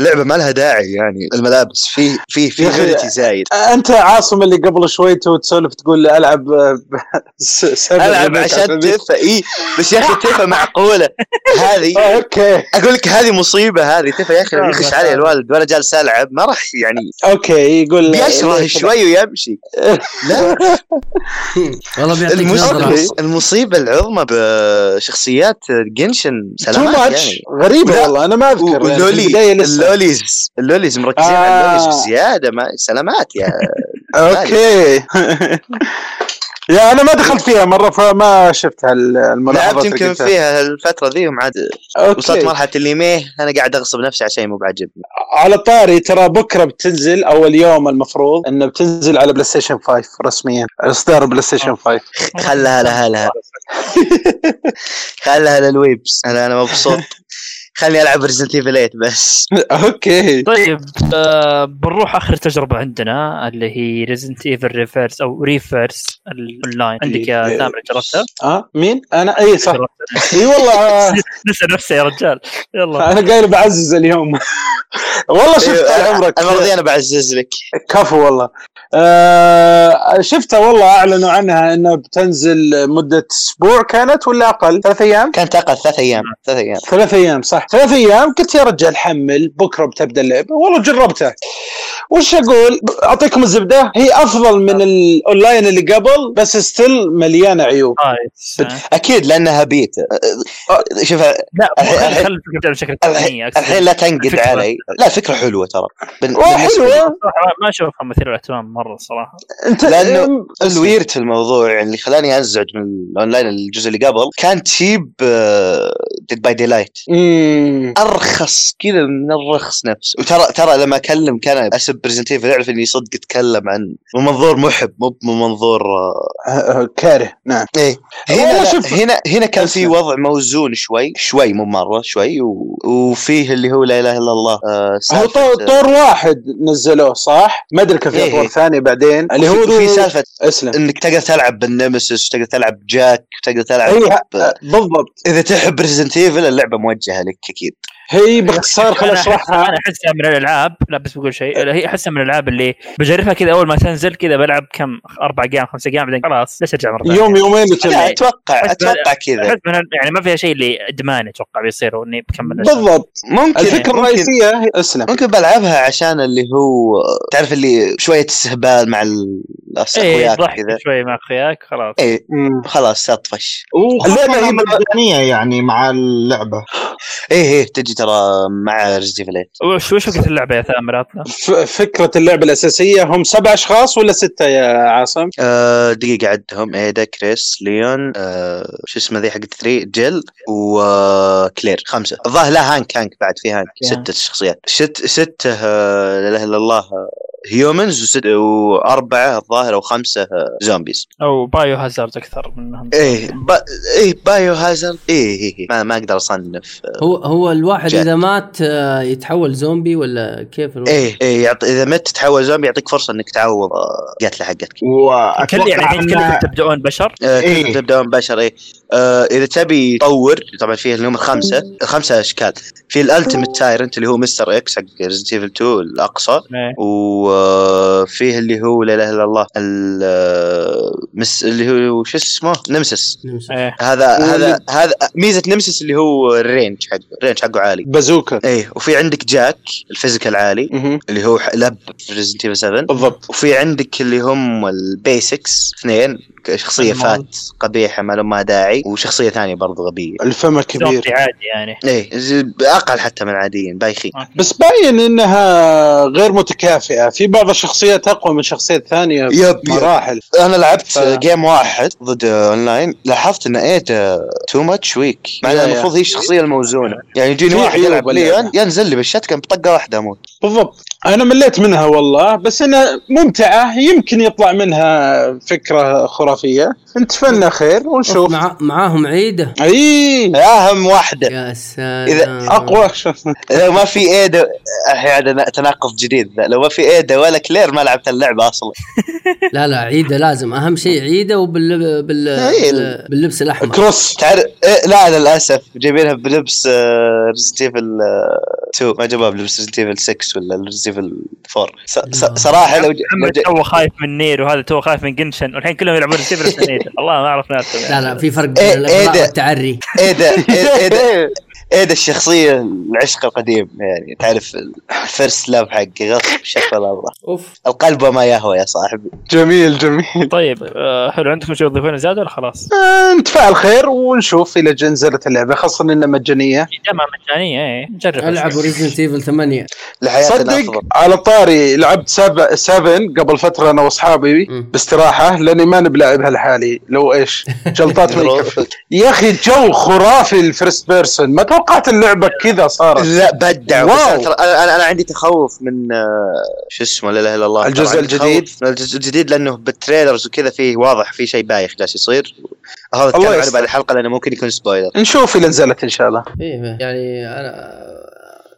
Speaker 4: اللعبة ما لها داعي يعني الملابس. في في في نوديتي زايد.
Speaker 3: أنت عاصم اللي قبل شوي تو تسولف تقول ألعب آه، *laughs*
Speaker 4: العب عشان. تفه إي بس يا أخي تفه معقولة. هذه *laughs*
Speaker 3: آه، أوكي.
Speaker 4: أقول لك هذه مصيبة هذه تفه يا أخي لو يخش علي الوالد وأنا جالس العب ما راح يعني
Speaker 3: أوكي يقول
Speaker 4: بيشره شوي ويمشي. *laughs* لا.
Speaker 2: والله بيعطيك
Speaker 4: نظرة. المصيبة العظمى بشخصيات جنشن
Speaker 3: تو
Speaker 4: سلامات
Speaker 3: ماتش
Speaker 4: يعني. غريبة.
Speaker 3: والله أنا ما أذكر. يعني
Speaker 4: واللولي اللوليز اللوليز مركزين
Speaker 3: آه.
Speaker 4: على اللوليز بزيادة ما سلامات يا *laughs*
Speaker 3: أوكي. يا أنا ما دخلت فيها مرة فما شفت هالملاحظات
Speaker 4: لعبت يمكن. فيها الفترة ذي وما عاد وصلت مرحلة اللي ميه أنا قاعد أغصب نفسي على شيء مو بعجبني.
Speaker 3: على طاري ترى بكرة بتنزل أو اليوم المفروض إنه بتنزل على PlayStation 5 رسميا إصدار PlayStation 5
Speaker 4: خلها لها لها. *laughs* خلها للويبس. أنا أنا مبسوط. خليني ألعب Resident Evil 8 بس. *laughs*
Speaker 3: okay.
Speaker 1: طيب آه بنروح آخر تجربة عندنا اللي هي Resident Evil Re:Verse أو Re:Verse ال online عندك يا. تامر جربتها؟
Speaker 3: آه مين؟ أنا؟ اي صح. إي والله. *laughs*
Speaker 1: نسى نفسه يا رجال. يلا.
Speaker 3: أنا قايل بعزز اليوم. والله شفت طال عمرك.
Speaker 4: المره دي أنا بعزز لك.
Speaker 3: كفو والله. آه شفتها والله أعلنوا عنها انها بتنزل مدة أسبوع كانت ولا أقل؟ ثلاث أيام؟
Speaker 4: كانت أقل ثلاث أيام ثلاث أيام.
Speaker 3: ثلاث أيام صح. ثلاث أيام قلت يا رجال حمل بكرة بتبدأ اللعبة. والله جربتها وش أقول؟ أعطيكم الزبدة. هي أفضل من الاونلاين اللي قبل بس still مليانة عيوب.
Speaker 1: nice
Speaker 4: أكيد لأنها بيتا شوف
Speaker 1: لا
Speaker 4: الحين-
Speaker 1: بشكل
Speaker 4: الحين لا تنقد
Speaker 1: فكرة.
Speaker 4: علي. لا فكرة حلوة ترى.
Speaker 1: حلوة. ما أشوفها مثير للاهتمام مرة الصراحه
Speaker 3: انت
Speaker 4: لأنه ال weird في الموضوع يعني اللي خلاني انزعج من الاونلاين الجزء اللي قبل. كان cheap Dead by Daylight
Speaker 3: أمم.
Speaker 4: أرخص كذا من الرخص نفسه. وترى ترى لما أكلم كان اسب برزنتيف يعرف اني صدق اتكلم عن من منظور محب مو من منظور آه،
Speaker 3: كاره. نعم. إيه.
Speaker 4: هنا لا هنا هنا كان في. وضع موزون شوي شوي مو مرة شوي و... وفيه اللي هو لا إله إلا الله آه
Speaker 3: هو طور, واحد نزلوه صح؟ ما أدري كيف
Speaker 4: إيه
Speaker 3: في طور
Speaker 4: إيه.
Speaker 3: ثاني بعدين. اللي هو
Speaker 4: في سالفة
Speaker 3: اسلم.
Speaker 4: إنك تقدر تلعب ب Nemesis وتقدر تلعب Jack وتقدر تلعب
Speaker 3: اي بالضبط.
Speaker 4: إذا تحب Resident Evil اللعبة موجهة لك أكيد.
Speaker 3: هي باختصار خل
Speaker 1: أنا أحس-
Speaker 3: اشرحها
Speaker 1: أنا أحسها من الألعاب. لا بس بقول شيء. هي أحسها من الألعاب اللي بجربها كذا أول ما تنزل كذا بلعب كم؟ أربع أيام خمسة أيام بعدين خلاص ليش ارجع مرة؟
Speaker 3: يوم يومين
Speaker 1: أتوقع
Speaker 4: أتوقع كذا.
Speaker 1: يعني ما فيها شيء اللي ادمان أتوقع بيصير واني بكمل
Speaker 3: بالضبط.
Speaker 4: ممكن الفكرة
Speaker 3: الرئيسيه اسلم.
Speaker 4: ممكن بلعبها عشان اللي هو تعرف اللي شوية استهبال مع ال-
Speaker 1: إيه
Speaker 4: اخوياك
Speaker 1: ضحك
Speaker 4: كذا
Speaker 1: شوي مع أخوياك خلاص.
Speaker 3: مم.
Speaker 4: خلاص تطفش
Speaker 5: وخاصة
Speaker 3: اللعبة هي
Speaker 5: مجانية يعني مع اللعبة.
Speaker 4: إيه إيه تجي ترى مع ريزنت
Speaker 1: وش وش فكرة اللعبة يا ثامر؟ عطنا؟
Speaker 3: ف- فكرة اللعبة الأساسية هم سبع أشخاص ولا ستة يا عاصم؟
Speaker 4: آه دقيقة عدهم إيدا كريس ليون آه شو اسمه ذي حق 3 جيل وكلير خمسة. الظاهر لا هانك هانك بعد في هانك. ستة شخصيات. ست ستة آه لا إله إلا الله humans وست وأربعة الظاهر أو خمسة آه
Speaker 1: zombies أو biohazard أكثر منهم.
Speaker 4: إيه با إيه biohazard إيه إيه, إيه. ما, ما أقدر أصنف آه،
Speaker 2: هو هو الواحد
Speaker 4: جاء.
Speaker 2: إذا مات آه، يتحول زومبي ولا كيف الوضع؟
Speaker 4: إيه إيه يعطي إذا مت تتحول زومبي يعطيك فرصة إنك تعوض آه، قتلة حقتك
Speaker 1: كل
Speaker 5: واتوقع
Speaker 1: يعني الحين كلكم تبدؤون بشر
Speaker 4: آه،
Speaker 5: إيه.
Speaker 4: كلكم تبدأون بشر إيه آه إذا تبي تطور طبعا فيه اللي هم الخمسة الخمسة أشكال في ultimate tyrant اللي هو Mister X حق Resident Evil 2 الأقصى
Speaker 1: إيه.
Speaker 4: وفيه اللي هو لا إله إلا الله ال- مس اللي هو شو اسمه
Speaker 2: Nemesis.
Speaker 1: إيه
Speaker 4: هذا هذا هذا ميزة Nemesis اللي هو ال range حقه ال range حقه عالي
Speaker 3: بازوكا.
Speaker 4: إيه وفي عندك جاك ال physical
Speaker 3: عالي.
Speaker 4: اللي هو لب في Resident Evil 7
Speaker 3: بالضبط.
Speaker 4: وفي عندك اللي هم البيكرز اثنين شخصية
Speaker 1: المال.
Speaker 4: فات قبيحة ما لهم ما داعي وشخصية ثانية برضو غبية.
Speaker 3: الفم كبير
Speaker 1: عادي يعني.
Speaker 4: إيه أقل حتى من العاديين بايخين.
Speaker 3: بس باين إنها غير متكافئة. في بعض الشخصيات أقوى من شخصيات ثانية
Speaker 4: يب
Speaker 3: مراحل
Speaker 4: أنا لعبت
Speaker 3: ف-
Speaker 4: game واحد ضد اونلاين لاحظت ان Ada too much weak مع. المفروض هي الشخصية الموزونة. يعني يجيني
Speaker 3: عيوب.
Speaker 4: ليون ينزل لي بال shotgun بطقة واحدة أموت.
Speaker 3: بالضبط. أنا مليت منها والله بس إنها ممتعة يمكن يطلع منها فكرة خرافية. نتفاءل خير ونشوف.
Speaker 2: مع معاهم ايدا
Speaker 3: إي.
Speaker 4: أهم واحدة.
Speaker 2: يا سلام.
Speaker 4: إذا
Speaker 3: أقوى.
Speaker 4: لو ما في ايدا الحين هذا تناقض جديد. لو ما في ايدا ولا كلير ما لعبت اللعبة أصلا. *laughs*
Speaker 2: لا لا ايدا لازم. أهم شيء ايدا وبال بال... بال... باللبس الأحمر.
Speaker 3: of course.
Speaker 4: تعرف إيه لا للأسف. جايبينها بلبس Resident Evil 2 ما جابوها بلبس Resident Evil 6 ولا Resident Evil 4 س- س- صراحة لو ج-
Speaker 1: تو خايف من نير وهذا تو خايف من جنشن. والحين كلهم يلعبون سيفر نير الله ما أعرف ناس
Speaker 2: لا لا في فرق
Speaker 4: إيه،
Speaker 2: بين
Speaker 4: إيه
Speaker 2: الاغراء
Speaker 4: ده؟
Speaker 2: والتعري
Speaker 4: ايدا *laughs* ايدا الشخصية العشق القديم يعني تعرف ال first love حقي غصب شكل الله.
Speaker 2: أوف.
Speaker 4: القلب وما يهوى يا صاحبي.
Speaker 3: جميل جميل.
Speaker 1: طيب آه، حلو عندكم شيء تضيفونه زيادة ولا خلاص؟
Speaker 3: آه، نتفائل خير ونشوف إذا نزلت اللعبة خاصة إنها مجانية.
Speaker 1: جاية مجانية إيه. نجرب
Speaker 2: العبوا Resident Evil 8
Speaker 4: لحياتنا
Speaker 3: صدق على طاري لعبت 7 قبل فترة أنا
Speaker 2: وأصحابي.
Speaker 3: باستراحة لأني ما بلاعبها لحالي لو إيش جلطات ما يكفي. *laughs* يا أخي جو خرافي ال first person ما توقعت اللعبة كذا صارت
Speaker 4: لا بدع
Speaker 3: wow.
Speaker 4: بس أنا أنا أنا عندي تخوف من آه، شو اسمه لا إله إلا الله
Speaker 3: الجزء الجديد؟
Speaker 4: من الجزء الجديد لأنه بال trailers وكذا فيه واضح في شيء بايخ جالس يصير هذا
Speaker 3: يستر.
Speaker 4: بعد الحلقة لأنه ممكن يكون spoiler
Speaker 3: نشوف اذا نزلت إن شاء الله
Speaker 2: إيه يعني أنا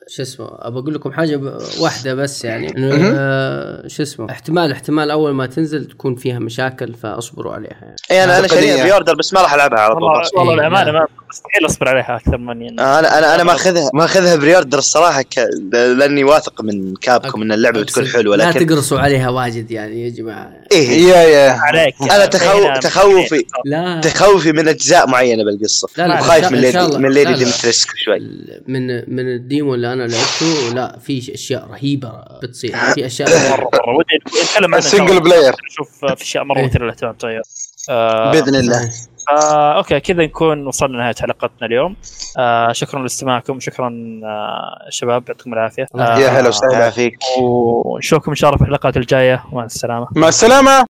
Speaker 2: شو اسمه ابى أقول لكم حاجة واحدة بس يعني.
Speaker 3: إنه.
Speaker 2: آه، شو اسمه احتمال احتمال أول ما تنزل تكون فيها مشاكل فأصبروا عليها يعني.
Speaker 4: اي أنا
Speaker 3: أنا.
Speaker 4: شاريها pre-order بس ما راح ألعبها على طول.
Speaker 1: والله. والله
Speaker 2: إيه،
Speaker 1: الأمانة
Speaker 2: لا.
Speaker 1: ما مستحيل أصبر عليها أكثر من
Speaker 4: أنا أنا أنا ماخذها ماخذها pre-order الصراحة ك... لأني واثق من كابكوم إن اللعبة بتكون حلوة
Speaker 2: لا
Speaker 4: لكن
Speaker 2: تقرصوا عليها واجد يعني يا جماعة.
Speaker 4: إيه.
Speaker 3: يا يا.
Speaker 1: عليك
Speaker 4: أنا تخو...
Speaker 1: هنا-
Speaker 4: تخوفي
Speaker 2: لا.
Speaker 4: تخوفي من أجزاء معينة بالقصة.
Speaker 2: لا، لا،
Speaker 4: من
Speaker 2: Lady.
Speaker 4: من Lady
Speaker 2: لا، لا.
Speaker 4: Dimitrescu شوي.
Speaker 2: من من ال demo اللي أنا لعبته لا في أشياء رهيبة بتصير. في أشياء
Speaker 1: مرة *laughs* مرة ودي نتكلم شاء
Speaker 3: ال
Speaker 1: single.
Speaker 3: player
Speaker 1: نشوف في أشياء مرة
Speaker 2: إيه.
Speaker 1: مثيرة للاهتمام. طيب. آه
Speaker 4: بإذن الله.
Speaker 1: آه okay كذا نكون وصلنا لنهاية حلقتنا اليوم. آه شكرا لاستماعكم شكرا آه شباب يعطيكم العافية.
Speaker 2: الله
Speaker 3: يا هلا وسهلا.
Speaker 4: فيك.
Speaker 1: ونشوفكم إن شاء الله في الحلقات الجاية. مع السلامة.
Speaker 3: مع السلامة.